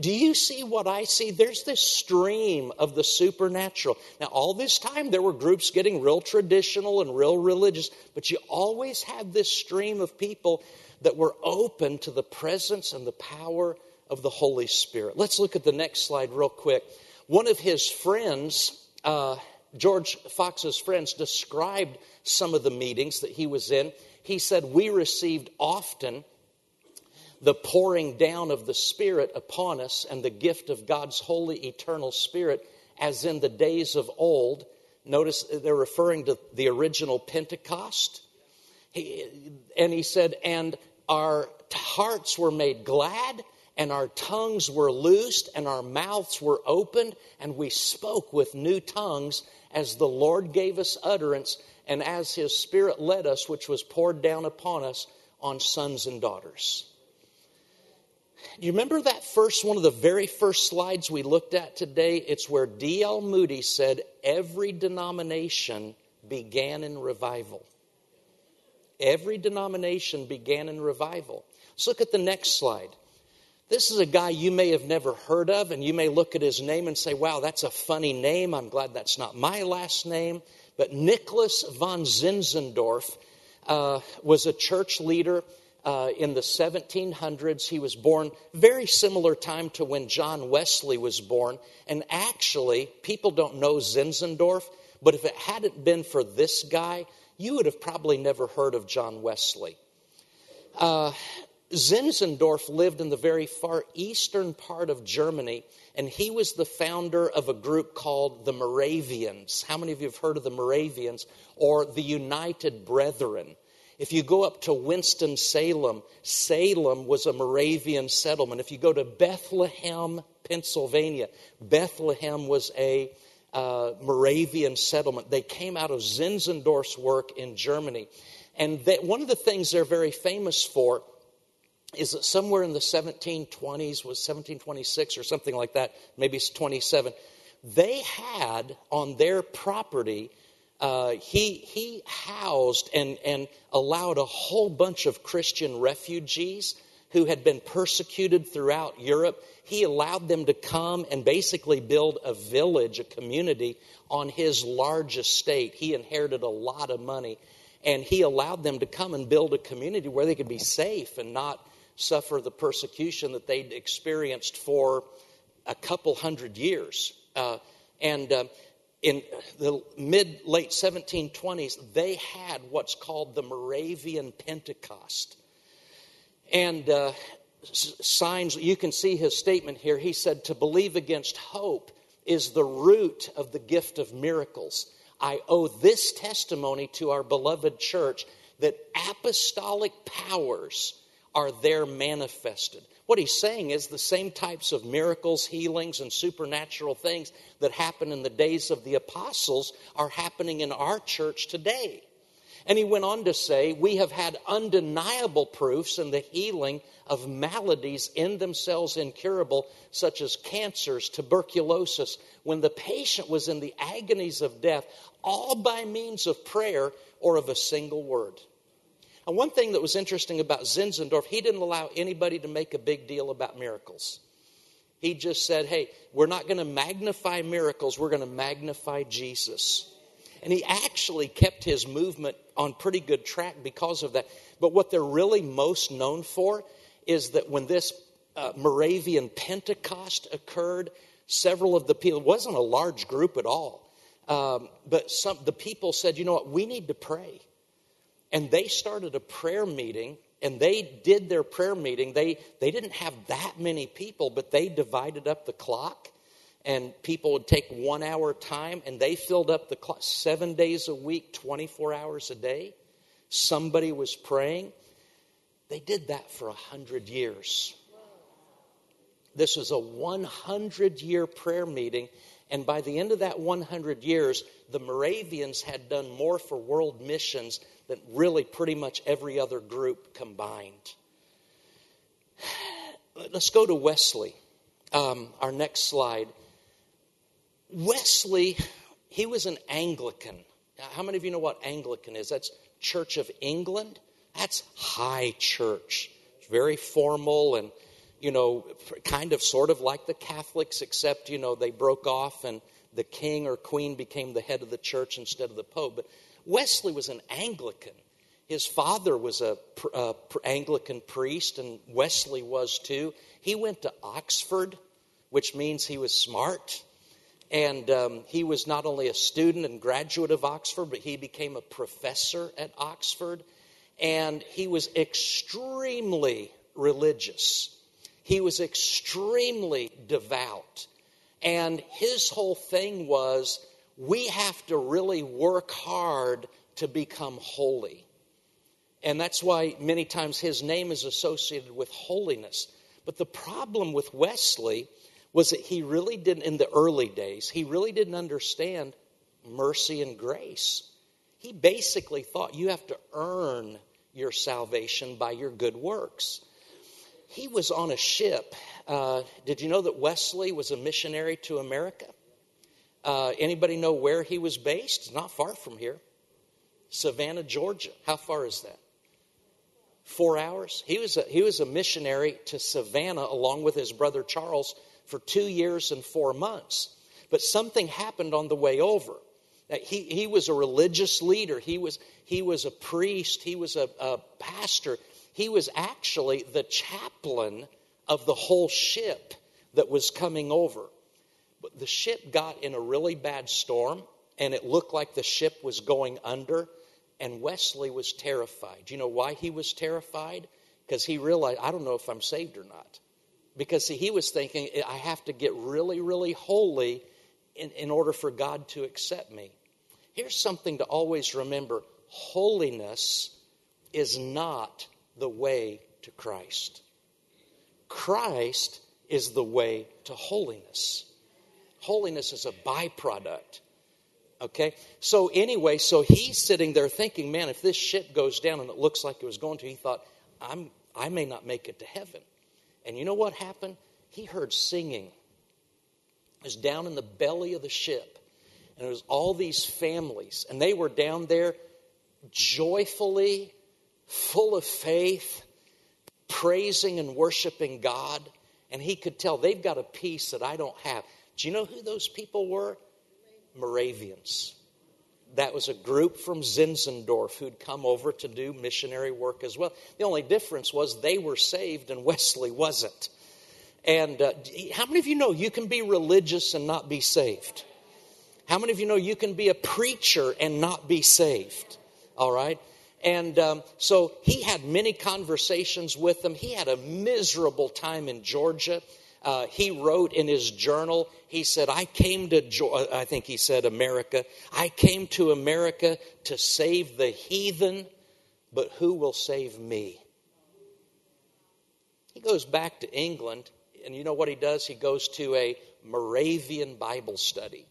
Speaker 3: Do you see what I see? There's this stream of the supernatural. Now, all this time, there were groups getting real traditional and real religious, but you always had this stream of people that were open to the presence and the power of the Holy Spirit. Let's look at the next slide real quick. One of his friends, uh, George Fox's friends, described some of the meetings that he was in. He said, We received often the pouring down of the Spirit upon us and the gift of God's holy eternal Spirit, as in the days of old. Notice they're referring to the original Pentecost. He, and he said, And our hearts were made glad and our tongues were loosed and our mouths were opened and we spoke with new tongues as the Lord gave us utterance and as his spirit led us which was poured down upon us on sons and daughters. You remember that first one of the very first slides we looked at today? It's where D.L. Moody said every denomination began in revival. Every denomination began in revival. Let's look at the next slide. This is a guy you may have never heard of, and you may look at his name and say, wow, that's a funny name. I'm glad that's not my last name. But Nicholas von Zinzendorf uh, was a church leader uh, in the 1700s. He was born very similar time to when John Wesley was born. And actually, people don't know Zinzendorf, but if it hadn't been for this guy, you would have probably never heard of John Wesley. Uh, Zinzendorf lived in the very far eastern part of Germany, and he was the founder of a group called the Moravians. How many of you have heard of the Moravians or the United Brethren? If you go up to Winston-Salem, Salem was a Moravian settlement. If you go to Bethlehem, Pennsylvania, Bethlehem was a uh, Moravian settlement. They came out of Zinzendorf's work in Germany. And they, one of the things they're very famous for is that somewhere in the 1720s, was 1726 or something like that, maybe it's 27, they had on their property, uh, he, he housed and, and allowed a whole bunch of Christian refugees who had been persecuted throughout Europe. He allowed them to come and basically build a village, a community on his large estate. He inherited a lot of money. And he allowed them to come and build a community where they could be safe and not suffer the persecution that they'd experienced for a couple hundred years. Uh, and uh, in the mid late 1720s, they had what's called the Moravian Pentecost. And uh, signs, you can see his statement here. He said, To believe against hope is the root of the gift of miracles. I owe this testimony to our beloved church that apostolic powers are there manifested. What he's saying is the same types of miracles, healings, and supernatural things that happened in the days of the apostles are happening in our church today. And he went on to say, We have had undeniable proofs in the healing of maladies in themselves incurable, such as cancers, tuberculosis, when the patient was in the agonies of death, all by means of prayer or of a single word. And one thing that was interesting about Zinzendorf, he didn't allow anybody to make a big deal about miracles. He just said, hey, we're not going to magnify miracles, we're going to magnify Jesus. And he actually kept his movement on pretty good track because of that. But what they're really most known for is that when this uh, Moravian Pentecost occurred, several of the people, it wasn't a large group at all, um, but some, the people said, you know what, we need to pray. And they started a prayer meeting and they did their prayer meeting. They, they didn't have that many people, but they divided up the clock and people would take one hour time and they filled up the clock seven days a week, 24 hours a day. Somebody was praying. They did that for a hundred years. This was a 100 year prayer meeting. And by the end of that 100 years, the Moravians had done more for world missions than really pretty much every other group combined. Let's go to Wesley, um, our next slide. Wesley, he was an Anglican. How many of you know what Anglican is? That's Church of England. That's high church. It's very formal and, you know, kind of sort of like the Catholics, except, you know, they broke off and the king or queen became the head of the church instead of the pope. But Wesley was an Anglican. His father was a, a Anglican priest, and Wesley was too. He went to Oxford, which means he was smart. And um, he was not only a student and graduate of Oxford, but he became a professor at Oxford. And he was extremely religious. He was extremely devout. And his whole thing was we have to really work hard to become holy. And that's why many times his name is associated with holiness. But the problem with Wesley was that he really didn't, in the early days, he really didn't understand mercy and grace. He basically thought you have to earn your salvation by your good works. He was on a ship. Uh, did you know that Wesley was a missionary to America? Uh, anybody know where he was based? Not far from here. Savannah, Georgia. How far is that? Four hours. He was a, he was a missionary to Savannah along with his brother Charles for two years and four months. But something happened on the way over. He, he was a religious leader, he was, he was a priest, he was a, a pastor. He was actually the chaplain of the whole ship that was coming over. But the ship got in a really bad storm, and it looked like the ship was going under, and Wesley was terrified. Do you know why he was terrified? Because he realized, I don't know if I'm saved or not. Because see, he was thinking, I have to get really, really holy in, in order for God to accept me. Here's something to always remember holiness is not the way to Christ. Christ is the way to holiness. Holiness is a byproduct. Okay? So, anyway, so he's sitting there thinking, man, if this ship goes down and it looks like it was going to, he thought, I'm, I may not make it to heaven. And you know what happened? He heard singing. It was down in the belly of the ship. And it was all these families. And they were down there joyfully, full of faith, praising and worshiping God. And he could tell they've got a peace that I don't have. Do you know who those people were? Moravians that was a group from Zinzendorf who'd come over to do missionary work as well. The only difference was they were saved and Wesley wasn't. And uh, how many of you know you can be religious and not be saved? How many of you know you can be a preacher and not be saved? All right? And um, so he had many conversations with them. He had a miserable time in Georgia. Uh, he wrote in his journal, he said, I came to, uh, I think he said America, I came to America to save the heathen, but who will save me? He goes back to England, and you know what he does? He goes to a Moravian Bible study.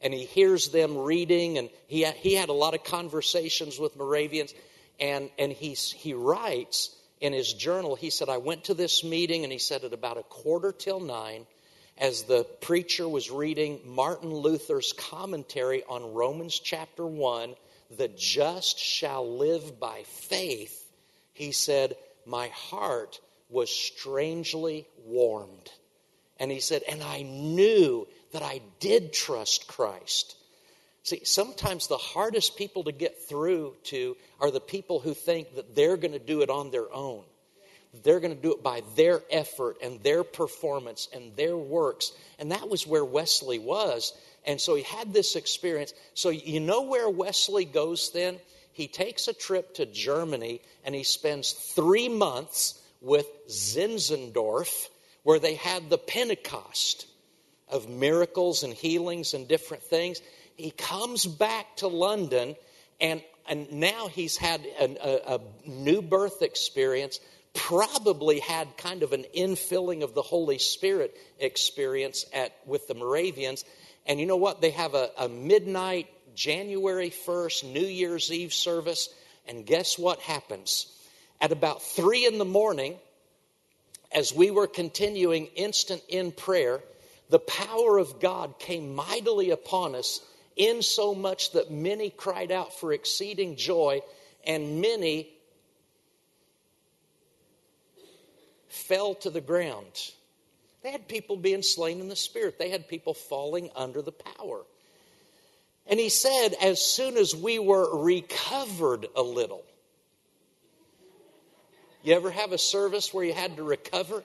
Speaker 3: And he hears them reading, and he he had a lot of conversations with Moravians. And, and he, he writes, in his journal, he said, I went to this meeting, and he said at about a quarter till nine, as the preacher was reading Martin Luther's commentary on Romans chapter 1, the just shall live by faith, he said, My heart was strangely warmed. And he said, And I knew that I did trust Christ. See, sometimes the hardest people to get through to are the people who think that they're going to do it on their own. They're going to do it by their effort and their performance and their works. And that was where Wesley was. And so he had this experience. So, you know where Wesley goes then? He takes a trip to Germany and he spends three months with Zinzendorf, where they had the Pentecost. of miracles and healings and different things. He comes back to London, and, and now he's had an, a, a new birth experience, probably had kind of an infilling of the Holy Spirit experience at, with the Moravians. And you know what? They have a, a midnight January 1st, New Year's Eve service. And guess what happens? At about 3 in the morning, as we were continuing instant in prayer, the power of God came mightily upon us, in so much that many cried out for exceeding joy, and many fell to the ground. They had people being slain in the spirit, they had people falling under the power. And he said, as soon as we were recovered a little, you ever have a service where you had to recover?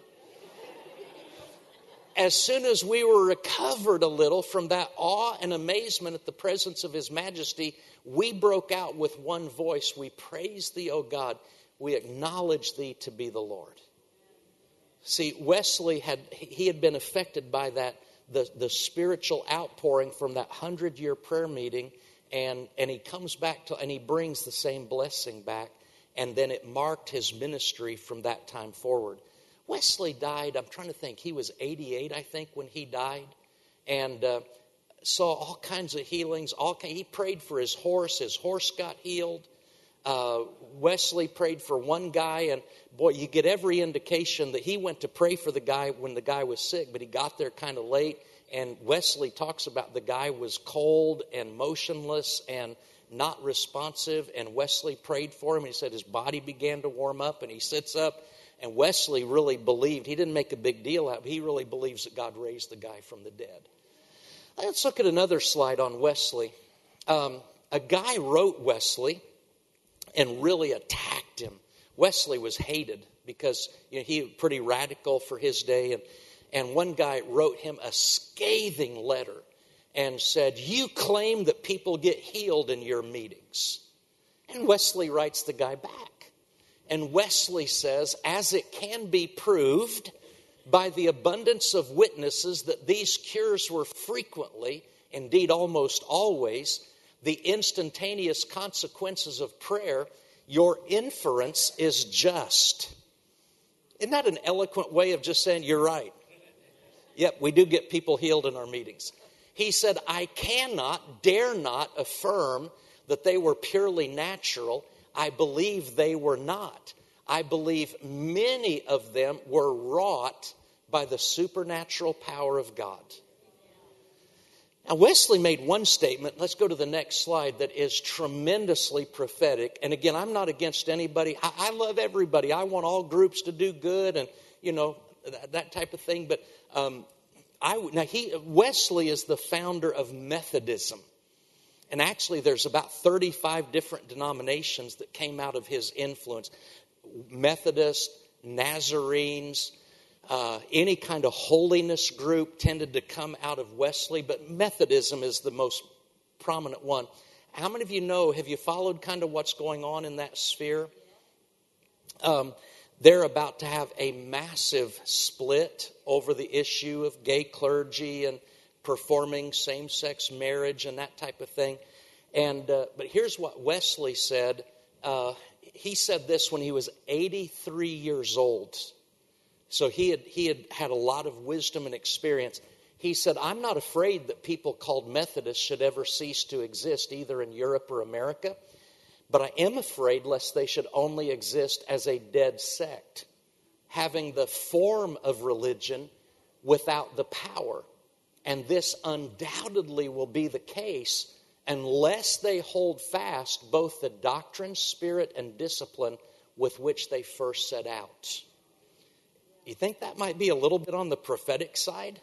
Speaker 3: As soon as we were recovered a little from that awe and amazement at the presence of His Majesty, we broke out with one voice. We praise Thee, O God. We acknowledge Thee to be the Lord. See, Wesley had he had been affected by that the, the spiritual outpouring from that hundred year prayer meeting, and, and he comes back to and he brings the same blessing back and then it marked his ministry from that time forward. Wesley died, I'm trying to think, he was 88, I think, when he died, and uh, saw all kinds of healings. All He prayed for his horse, his horse got healed. Uh, Wesley prayed for one guy, and boy, you get every indication that he went to pray for the guy when the guy was sick, but he got there kind of late. And Wesley talks about the guy was cold and motionless and not responsive, and Wesley prayed for him. and He said his body began to warm up, and he sits up. And Wesley really believed, he didn't make a big deal out, but he really believes that God raised the guy from the dead. Let's look at another slide on Wesley. Um, a guy wrote Wesley and really attacked him. Wesley was hated because you know, he was pretty radical for his day, and, and one guy wrote him a scathing letter and said, You claim that people get healed in your meetings. And Wesley writes the guy back. And Wesley says, As it can be proved by the abundance of witnesses that these cures were frequently, indeed almost always, the instantaneous consequences of prayer, your inference is just. Isn't that an eloquent way of just saying, You're right? Yep, we do get people healed in our meetings. He said, I cannot, dare not affirm that they were purely natural. I believe they were not. I believe many of them were wrought by the supernatural power of God. Now, Wesley made one statement. Let's go to the next slide that is tremendously prophetic. And again, I'm not against anybody. I, I love everybody. I want all groups to do good and, you know, that, that type of thing. But um, I, now he, Wesley is the founder of Methodism. And actually, there's about 35 different denominations that came out of his influence Methodist, Nazarenes, uh, any kind of holiness group tended to come out of Wesley, but Methodism is the most prominent one. How many of you know, have you followed kind of what's going on in that sphere? Um, they're about to have a massive split over the issue of gay clergy and performing same sex marriage and that type of thing. And, uh, but here's what Wesley said. Uh, he said this when he was 83 years old. So he had, he had had a lot of wisdom and experience. He said, I'm not afraid that people called Methodists should ever cease to exist, either in Europe or America. But I am afraid lest they should only exist as a dead sect, having the form of religion without the power. And this undoubtedly will be the case unless they hold fast both the doctrine, spirit, and discipline with which they first set out. You think that might be a little bit on the prophetic side?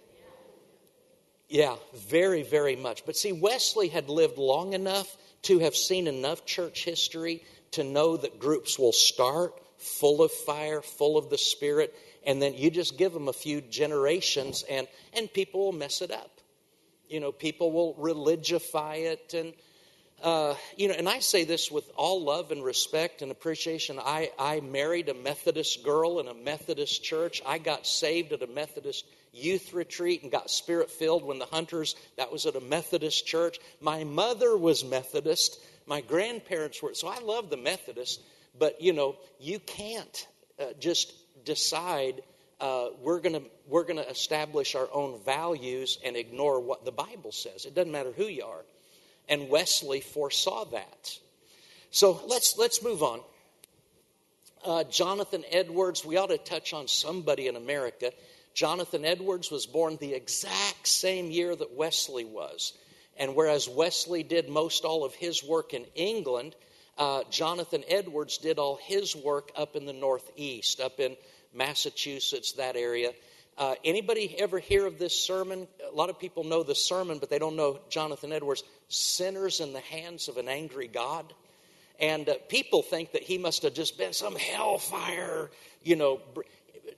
Speaker 3: Yeah, very, very much. But see, Wesley had lived long enough to have seen enough church history to know that groups will start full of fire, full of the Spirit, and then you just give them a few generations and, and people will mess it up. You know, people will religify it and uh, you know, and I say this with all love and respect and appreciation. I, I married a Methodist girl in a Methodist church. I got saved at a Methodist youth retreat and got spirit filled when the hunters, that was at a Methodist church. My mother was Methodist. My grandparents were. So I love the Methodists, but you know, you can't uh, just decide uh, we're going we're going to establish our own values and ignore what the Bible says. It doesn't matter who you are and Wesley foresaw that. So let's let's move on. Uh, Jonathan Edwards, we ought to touch on somebody in America. Jonathan Edwards was born the exact same year that Wesley was. And whereas Wesley did most all of his work in England, uh, Jonathan Edwards did all his work up in the Northeast, up in Massachusetts, that area. Uh, anybody ever hear of this sermon? A lot of people know the sermon, but they don't know Jonathan Edwards. Sinners in the hands of an angry God. And uh, people think that he must have just been some hellfire, you know.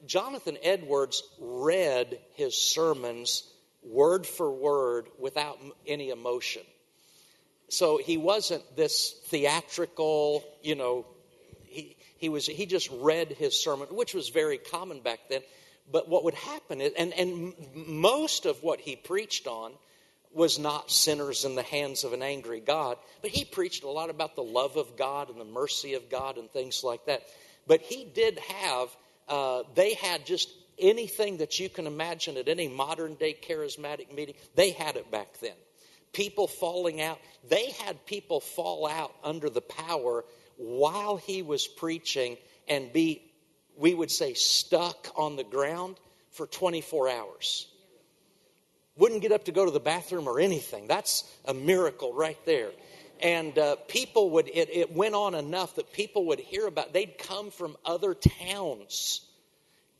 Speaker 3: Jonathan Edwards read his sermons word for word without any emotion. So he wasn't this theatrical, you know, he, he, was, he just read his sermon, which was very common back then. But what would happen is, and, and most of what he preached on was not sinners in the hands of an angry God, but he preached a lot about the love of God and the mercy of God and things like that. But he did have, uh, they had just anything that you can imagine at any modern day charismatic meeting, they had it back then. People falling out, they had people fall out under the power while he was preaching and be we would say stuck on the ground for 24 hours. Wouldn't get up to go to the bathroom or anything. That's a miracle right there. And uh, people would, it, it went on enough that people would hear about, they'd come from other towns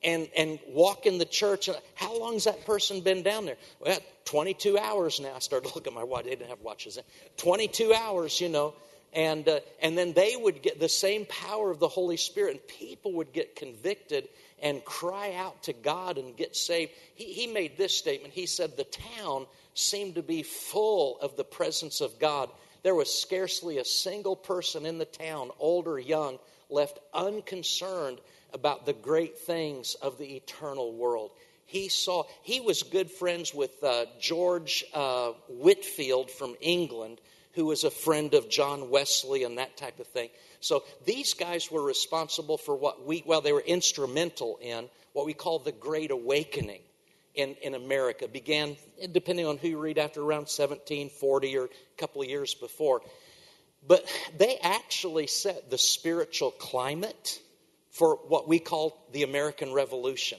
Speaker 3: and, and walk in the church. How long's that person been down there? Well, 22 hours now. I started looking at my watch. They didn't have watches. 22 hours, you know and, uh, and then they would get the same power of the Holy Spirit, and people would get convicted and cry out to God and get saved. He, he made this statement. He said, The town seemed to be full of the presence of God. There was scarcely a single person in the town, old or young, left unconcerned about the great things of the eternal world. He saw, he was good friends with uh, George uh, Whitefield from England, who was a friend of John Wesley and that type of thing. So these guys were responsible for what we, well, they were instrumental in what we call the Great Awakening in, in America. Began, depending on who you read, after around 1740 or a couple of years before. But they actually set the spiritual climate for what we call the American Revolution.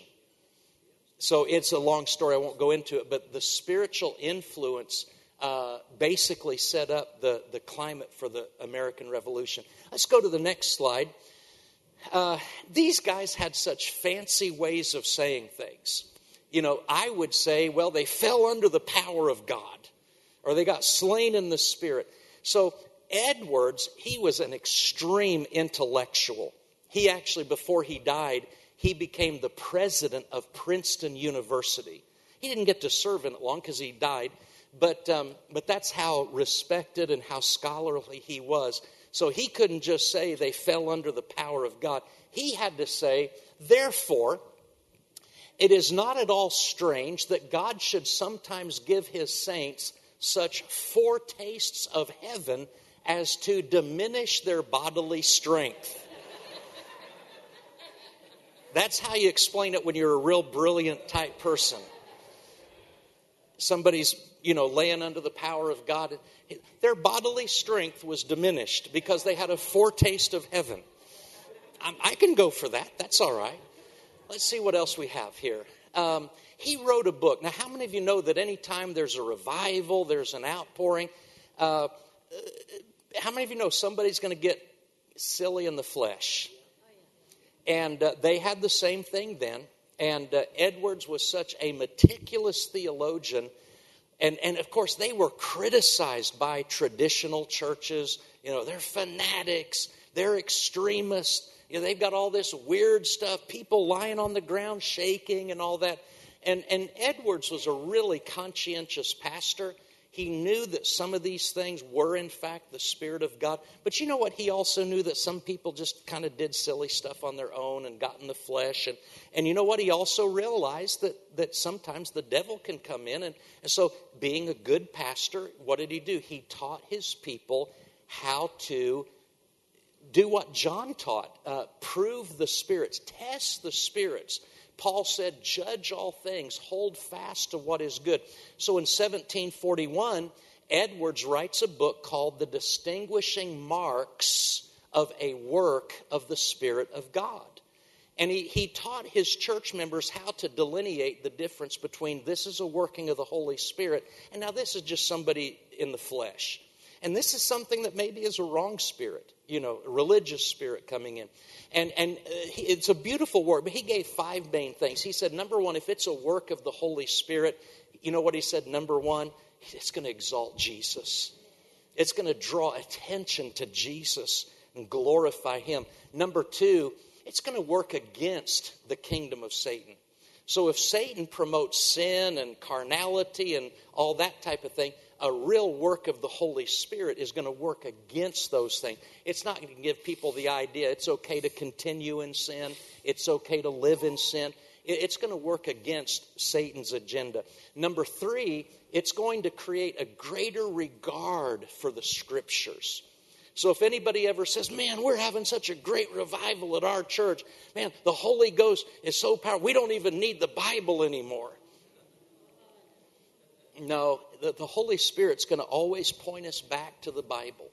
Speaker 3: So it's a long story, I won't go into it, but the spiritual influence uh, basically set up the, the climate for the American Revolution. Let's go to the next slide. Uh, these guys had such fancy ways of saying things. You know, I would say, well, they fell under the power of God, or they got slain in the Spirit. So, Edwards, he was an extreme intellectual. He actually, before he died, he became the president of Princeton University. He didn't get to serve in it long because he died, but, um, but that's how respected and how scholarly he was. So he couldn't just say they fell under the power of God. He had to say, therefore, it is not at all strange that God should sometimes give his saints such foretastes of heaven as to diminish their bodily strength. That's how you explain it when you're a real brilliant type person. Somebody's you know, laying under the power of God. Their bodily strength was diminished because they had a foretaste of heaven. I can go for that. That's all right. Let's see what else we have here. Um, he wrote a book. Now, how many of you know that anytime there's a revival, there's an outpouring? Uh, how many of you know somebody's going to get silly in the flesh? And uh, they had the same thing then. And uh, Edwards was such a meticulous theologian and, and of course, they were criticized by traditional churches. You know, they're fanatics, they're extremists. You know, they've got all this weird stuff, people lying on the ground shaking and all that. And, and Edwards was a really conscientious pastor. He knew that some of these things were, in fact, the Spirit of God. But you know what? He also knew that some people just kind of did silly stuff on their own and got in the flesh. And, and you know what? He also realized that, that sometimes the devil can come in. And, and so, being a good pastor, what did he do? He taught his people how to do what John taught uh, prove the spirits, test the spirits. Paul said, Judge all things, hold fast to what is good. So in 1741, Edwards writes a book called The Distinguishing Marks of a Work of the Spirit of God. And he, he taught his church members how to delineate the difference between this is a working of the Holy Spirit and now this is just somebody in the flesh. And this is something that maybe is a wrong spirit, you know, religious spirit coming in. And, and uh, it's a beautiful work, but he gave five main things. He said, number one, if it's a work of the Holy Spirit, you know what he said? Number one, it's going to exalt Jesus, it's going to draw attention to Jesus and glorify him. Number two, it's going to work against the kingdom of Satan. So if Satan promotes sin and carnality and all that type of thing, a real work of the Holy Spirit is going to work against those things. It's not going to give people the idea it's okay to continue in sin, it's okay to live in sin. It's going to work against Satan's agenda. Number three, it's going to create a greater regard for the scriptures. So if anybody ever says, Man, we're having such a great revival at our church, man, the Holy Ghost is so powerful, we don't even need the Bible anymore. No, the, the Holy Spirit's going to always point us back to the Bible.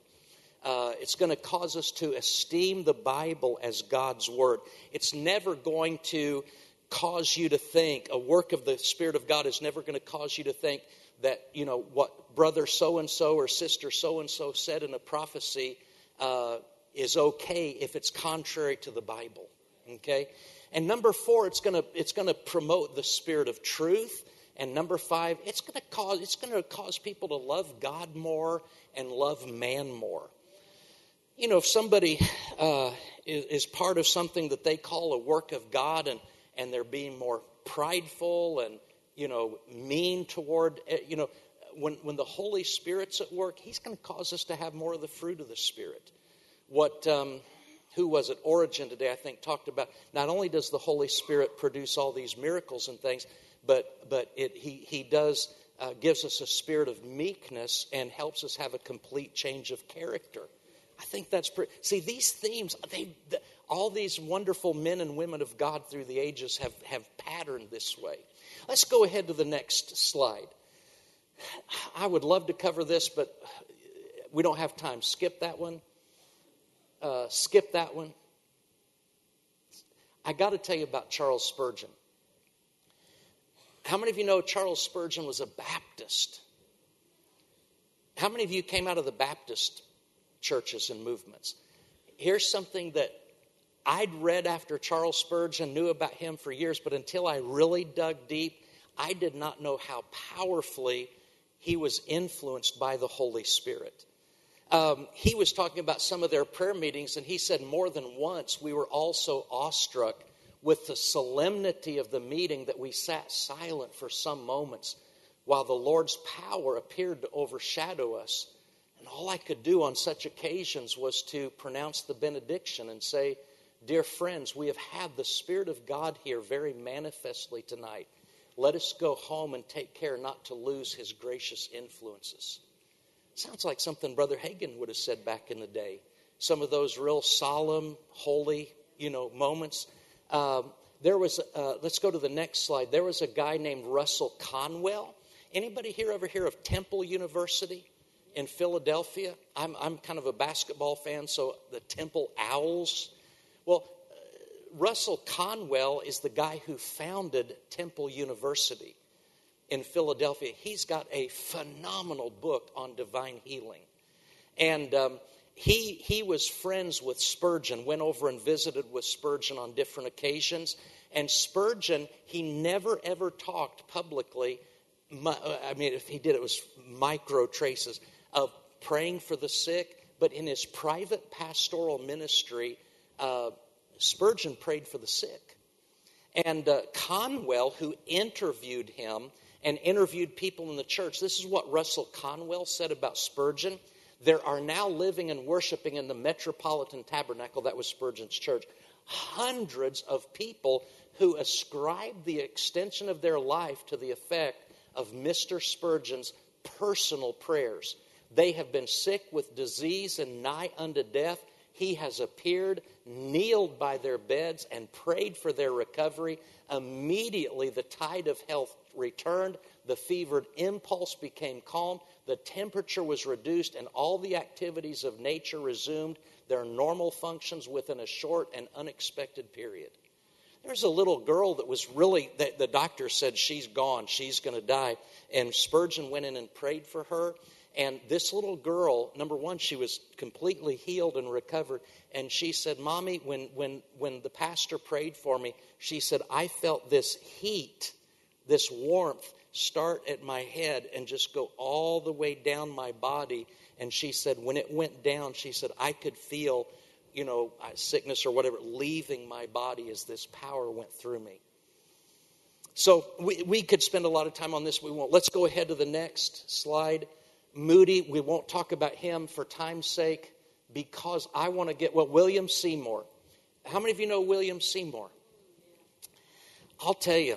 Speaker 3: Uh, it's going to cause us to esteem the Bible as God's Word. It's never going to cause you to think, a work of the Spirit of God is never going to cause you to think that, you know, what brother so and so or sister so and so said in a prophecy uh, is okay if it's contrary to the Bible. Okay? And number four, it's going to, it's going to promote the spirit of truth and number five, it's going to cause it's going to cause people to love God more and love man more. You know, if somebody uh, is, is part of something that they call a work of God, and and they're being more prideful and you know mean toward eh, you know when when the Holy Spirit's at work, He's going to cause us to have more of the fruit of the Spirit. What um, who was it? Origen today, I think, talked about not only does the Holy Spirit produce all these miracles and things, but but it, he he does uh, gives us a spirit of meekness and helps us have a complete change of character. I think that's pretty. See, these themes, they, the, all these wonderful men and women of God through the ages have, have patterned this way. Let's go ahead to the next slide. I would love to cover this, but we don't have time. Skip that one. Uh, skip that one. I got to tell you about Charles Spurgeon. How many of you know Charles Spurgeon was a Baptist? How many of you came out of the Baptist churches and movements? Here's something that I'd read after Charles Spurgeon, knew about him for years, but until I really dug deep, I did not know how powerfully he was influenced by the Holy Spirit. Um, he was talking about some of their prayer meetings, and he said more than once we were all so awestruck with the solemnity of the meeting that we sat silent for some moments while the Lord's power appeared to overshadow us. And all I could do on such occasions was to pronounce the benediction and say, Dear friends, we have had the Spirit of God here very manifestly tonight. Let us go home and take care not to lose his gracious influences. Sounds like something Brother Hagin would have said back in the day. Some of those real solemn, holy, you know, moments. Um, there was, uh, let's go to the next slide. There was a guy named Russell Conwell. Anybody here ever hear of Temple University in Philadelphia? I'm, I'm kind of a basketball fan, so the Temple Owls. Well, uh, Russell Conwell is the guy who founded Temple University in Philadelphia. He's got a phenomenal book on divine healing. And um, he, he was friends with Spurgeon, went over and visited with Spurgeon on different occasions. And Spurgeon, he never ever talked publicly. I mean, if he did, it was micro traces of praying for the sick. But in his private pastoral ministry, uh, Spurgeon prayed for the sick. And uh, Conwell, who interviewed him and interviewed people in the church. This is what Russell Conwell said about Spurgeon. There are now living and worshiping in the Metropolitan Tabernacle, that was Spurgeon's church, hundreds of people who ascribe the extension of their life to the effect of Mr. Spurgeon's personal prayers. They have been sick with disease and nigh unto death. He has appeared, kneeled by their beds, and prayed for their recovery. Immediately, the tide of health returned. The fevered impulse became calm. The temperature was reduced, and all the activities of nature resumed their normal functions within a short and unexpected period. There's a little girl that was really, the, the doctor said she's gone, she's going to die. And Spurgeon went in and prayed for her. And this little girl, number one, she was completely healed and recovered. And she said, Mommy, when, when, when the pastor prayed for me, she said, I felt this heat, this warmth start at my head and just go all the way down my body. And she said, when it went down, she said, I could feel, you know, sickness or whatever leaving my body as this power went through me. So we, we could spend a lot of time on this. We won't. Let's go ahead to the next slide. Moody, we won't talk about him for time's sake because I want to get, well, William Seymour. How many of you know William Seymour? I'll tell you,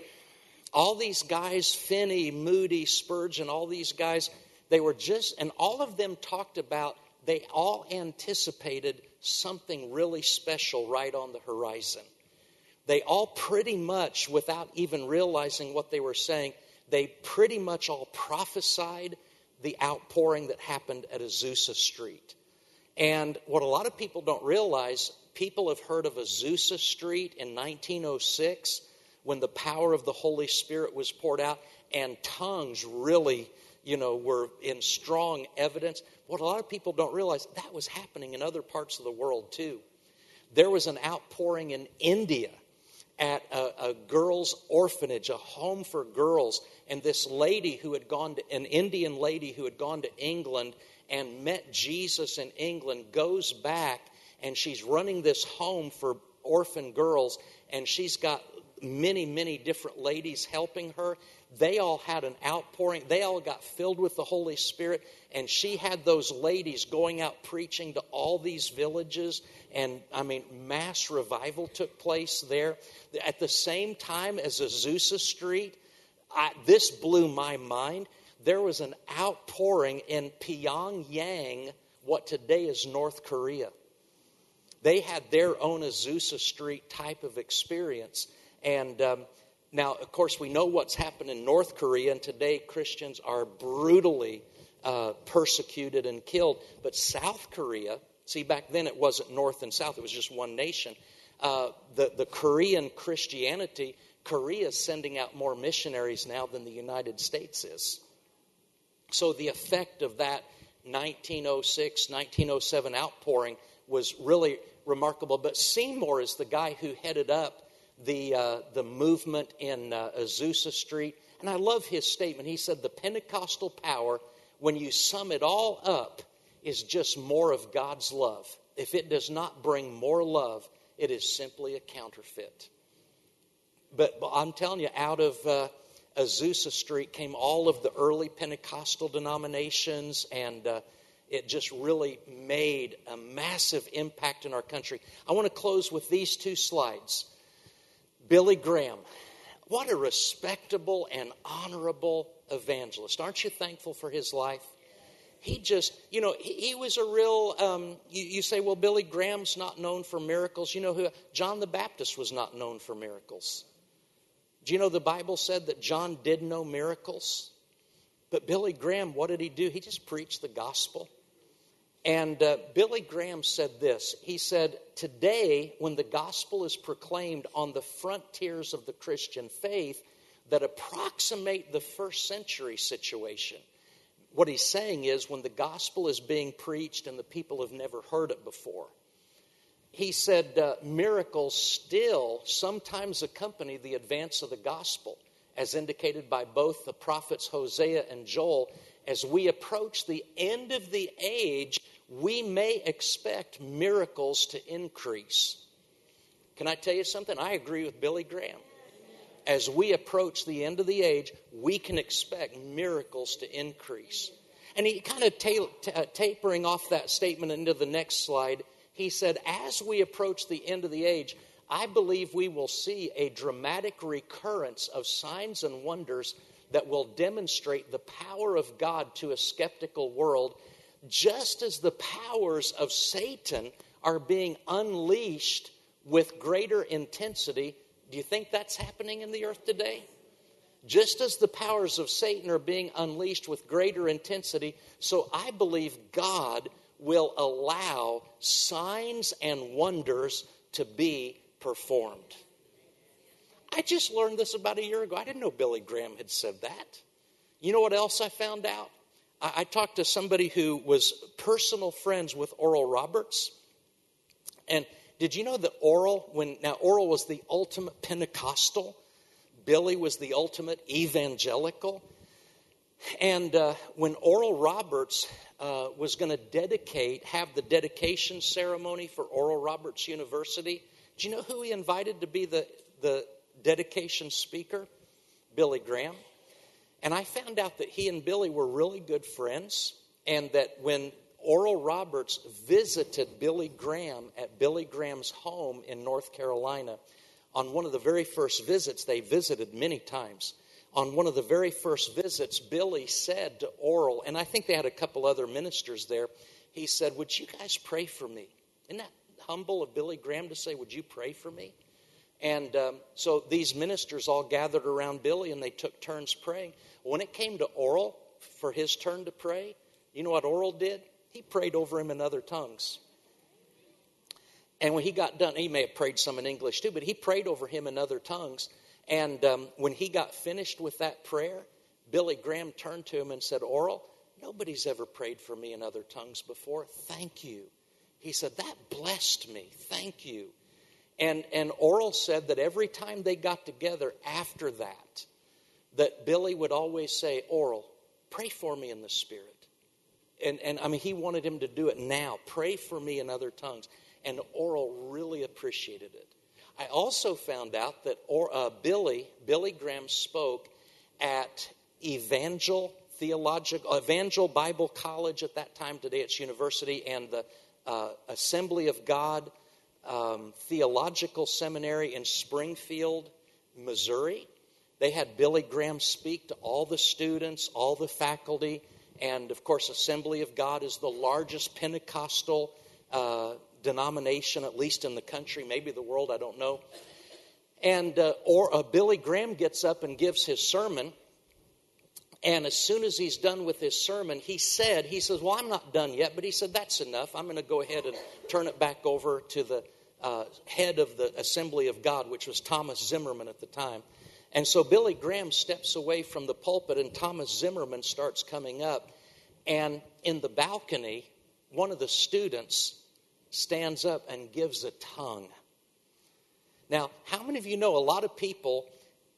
Speaker 3: all these guys, Finney, Moody, Spurgeon, all these guys, they were just, and all of them talked about, they all anticipated something really special right on the horizon. They all pretty much, without even realizing what they were saying, they pretty much all prophesied the outpouring that happened at Azusa Street. And what a lot of people don't realize, people have heard of Azusa Street in 1906 when the power of the Holy Spirit was poured out and tongues really, you know, were in strong evidence. What a lot of people don't realize, that was happening in other parts of the world too. There was an outpouring in India at a, a, girls' orphanage, a home for girls. And this lady who had gone to, an Indian lady who had gone to England and met Jesus in England, goes back and she's running this home for orphan girls. And she's got many, many different ladies helping her. They all had an outpouring. They all got filled with the Holy Spirit. And she had those ladies going out preaching to all these villages. And I mean, mass revival took place there. At the same time as Azusa Street, I, this blew my mind. There was an outpouring in Pyongyang, what today is North Korea. They had their own Azusa Street type of experience. And um, now, of course, we know what's happened in North Korea, and today Christians are brutally uh, persecuted and killed. But South Korea, see, back then it wasn't North and South, it was just one nation. Uh, the, the Korean Christianity, Korea is sending out more missionaries now than the United States is. So the effect of that 1906, 1907 outpouring was really remarkable. But Seymour is the guy who headed up the, uh, the movement in uh, Azusa Street. And I love his statement. He said, The Pentecostal power, when you sum it all up, is just more of God's love. If it does not bring more love, it is simply a counterfeit. But, but I'm telling you, out of uh, Azusa Street came all of the early Pentecostal denominations, and uh, it just really made a massive impact in our country. I want to close with these two slides. Billy Graham. What a respectable and honorable evangelist. Aren't you thankful for his life? He just, you know, he, he was a real, um, you, you, say, well, Billy Graham's not known for miracles. You know who? John the Baptist was not known for miracles. Do you know the Bible said that John did no miracles? But Billy Graham, what did he do? He just preached the gospel. And uh, Billy Graham said this. He said, Today, when the gospel is proclaimed on the frontiers of the Christian faith that approximate the first century situation, what he's saying is when the gospel is being preached and the people have never heard it before, he said uh, miracles still sometimes accompany the advance of the gospel, as indicated by both the prophets Hosea and Joel. As we approach the end of the age, we may expect miracles to increase. Can I tell you something? I agree with Billy Graham. as we approach the end of the age, we can expect miracles to increase. And he kind of ta- ta- tapering off that statement into the next slide, he said, As we approach the end of the age, I believe we will see a dramatic recurrence of signs and wonders that will demonstrate the power of God to a skeptical world, just as the powers of Satan are being unleashed with greater intensity. Do you think that's happening in the earth today? Just as the powers of Satan are being unleashed with greater intensity, so I believe God will allow signs and wonders to be performed. I just learned this about a year ago. I didn't know Billy Graham had said that. You know what else I found out? I, I talked to somebody who was personal friends with Oral Roberts. And did you know that Oral, when now Oral was the ultimate Pentecostal, Billy was the ultimate evangelical. And uh, when Oral Roberts uh, was going to dedicate, have the dedication ceremony for Oral Roberts University, do you know who he invited to be the, the dedication speaker? Billy Graham. And I found out that he and Billy were really good friends, and that when Oral Roberts visited Billy Graham at Billy Graham's home in North Carolina, on one of the very first visits, they visited many times. On one of the very first visits, Billy said to Oral, and I think they had a couple other ministers there, he said, Would you guys pray for me? Isn't that humble of Billy Graham to say, Would you pray for me? And um, so these ministers all gathered around Billy and they took turns praying. When it came to Oral for his turn to pray, you know what Oral did? He prayed over him in other tongues. And when he got done, he may have prayed some in English too, but he prayed over him in other tongues. And um, when he got finished with that prayer, Billy Graham turned to him and said, Oral, nobody's ever prayed for me in other tongues before. Thank you. He said, That blessed me. Thank you. And, and Oral said that every time they got together after that, that Billy would always say, Oral, pray for me in the Spirit. And, and I mean, he wanted him to do it now. Pray for me in other tongues. And Oral really appreciated it. I also found out that or, uh, Billy, Billy Graham spoke at Evangel Theological, Evangel Bible College at that time. Today it's university, and the uh, Assembly of God um, Theological Seminary in Springfield, Missouri. They had Billy Graham speak to all the students, all the faculty, and of course, Assembly of God is the largest Pentecostal uh, denomination, at least in the country, maybe the world, I don't know. And uh, or uh, Billy Graham gets up and gives his sermon, and as soon as he's done with his sermon, he said, he says, "Well, I'm not done yet," but he said, "That's enough. I'm going to go ahead and turn it back over to the uh, head of the Assembly of God, which was Thomas Zimmerman at the time." And so Billy Graham steps away from the pulpit, and Thomas Zimmerman starts coming up. And in the balcony, one of the students stands up and gives a tongue. Now, how many of you know a lot of people,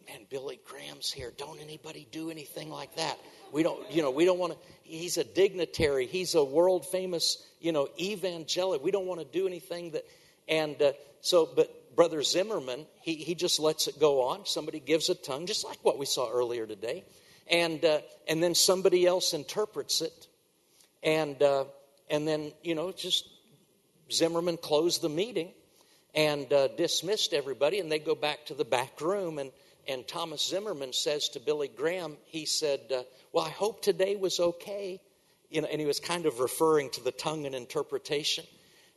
Speaker 3: man, Billy Graham's here. Don't anybody do anything like that. We don't, you know, we don't want to, he's a dignitary. He's a world famous, you know, evangelic. We don't want to do anything that, and uh, so, but Brother Zimmerman, he, he just lets it go on. Somebody gives a tongue, just like what we saw earlier today. And, uh, and then somebody else interprets it. And, uh, and then, you know, just Zimmerman closed the meeting and uh, dismissed everybody, and they go back to the back room. And, and Thomas Zimmerman says to Billy Graham, he said, uh, Well, I hope today was okay. You know, and he was kind of referring to the tongue and interpretation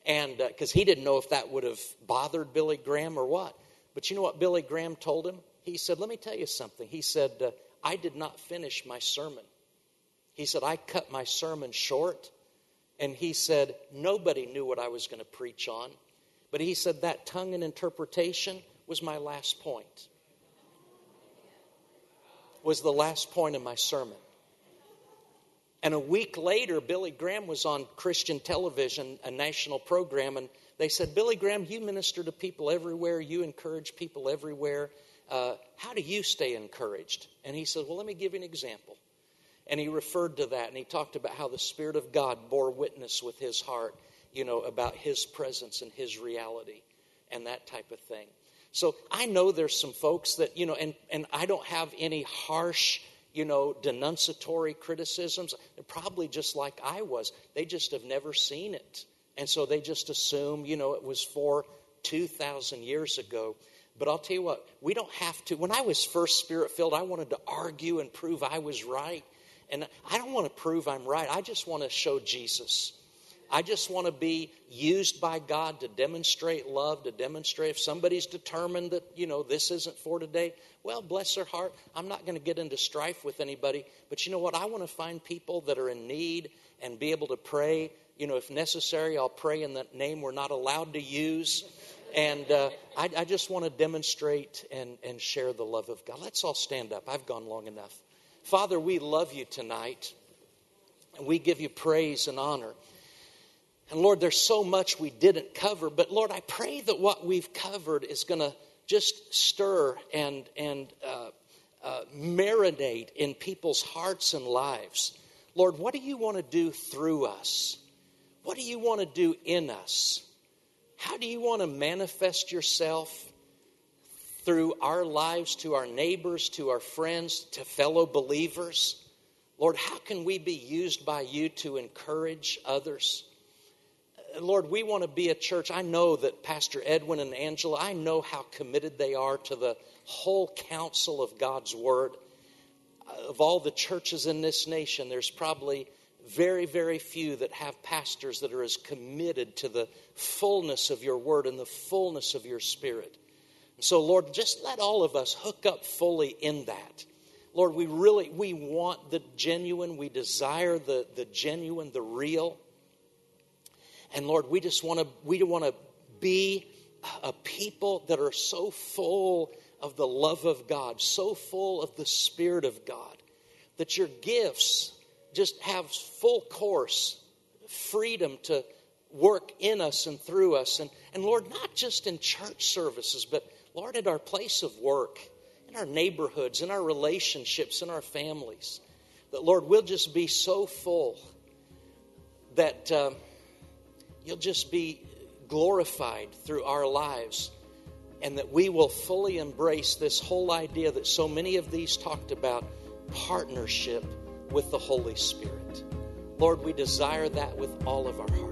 Speaker 3: and because uh, he didn't know if that would have bothered Billy Graham or what. But you know what Billy Graham told him? He said, Let me tell you something. He said, uh, I did not finish my sermon. He said, I cut my sermon short. And he said, Nobody knew what I was going to preach on. But he said, That tongue and interpretation was my last point, was the last point of my sermon. And a week later, Billy Graham was on Christian television, a national program, and they said, Billy Graham, you minister to people everywhere, you encourage people everywhere. Uh, how do you stay encouraged? And he said, Well, let me give you an example. And he referred to that, and he talked about how the Spirit of God bore witness with his heart, you know, about his presence and his reality and that type of thing. So I know there's some folks that, you know, and, and I don't have any harsh, you know, denunciatory criticisms. They're probably just like I was. They just have never seen it. And so they just assume, you know, it was for 2,000 years ago. But I'll tell you what, we don't have to. When I was first spirit filled, I wanted to argue and prove I was right. And I don't want to prove I'm right. I just want to show Jesus. I just want to be used by God to demonstrate love, to demonstrate if somebody's determined that, you know, this isn't for today, well, bless their heart. I'm not going to get into strife with anybody. But you know what? I want to find people that are in need and be able to pray. You know, if necessary, I'll pray in the name we're not allowed to use. And uh, I, I just want to demonstrate and, and share the love of God. Let's all stand up. I've gone long enough. Father, we love you tonight. And we give you praise and honor. And Lord, there's so much we didn't cover, but Lord, I pray that what we've covered is going to just stir and, and uh, uh, marinate in people's hearts and lives. Lord, what do you want to do through us? What do you want to do in us? How do you want to manifest yourself through our lives to our neighbors, to our friends, to fellow believers? Lord, how can we be used by you to encourage others? Lord, we want to be a church. I know that Pastor Edwin and Angela, I know how committed they are to the whole counsel of God's Word. Of all the churches in this nation, there's probably very, very few that have pastors that are as committed to the fullness of your Word and the fullness of your Spirit. So, Lord, just let all of us hook up fully in that. Lord, we really we want the genuine, we desire the, the genuine, the real. And Lord, we just want to we want to be a people that are so full of the love of God, so full of the Spirit of God, that your gifts just have full course, freedom to work in us and through us. And, and Lord, not just in church services, but Lord, at our place of work, in our neighborhoods, in our relationships, in our families. That, Lord, we'll just be so full that. Uh, you'll just be glorified through our lives and that we will fully embrace this whole idea that so many of these talked about partnership with the Holy Spirit. Lord, we desire that with all of our hearts.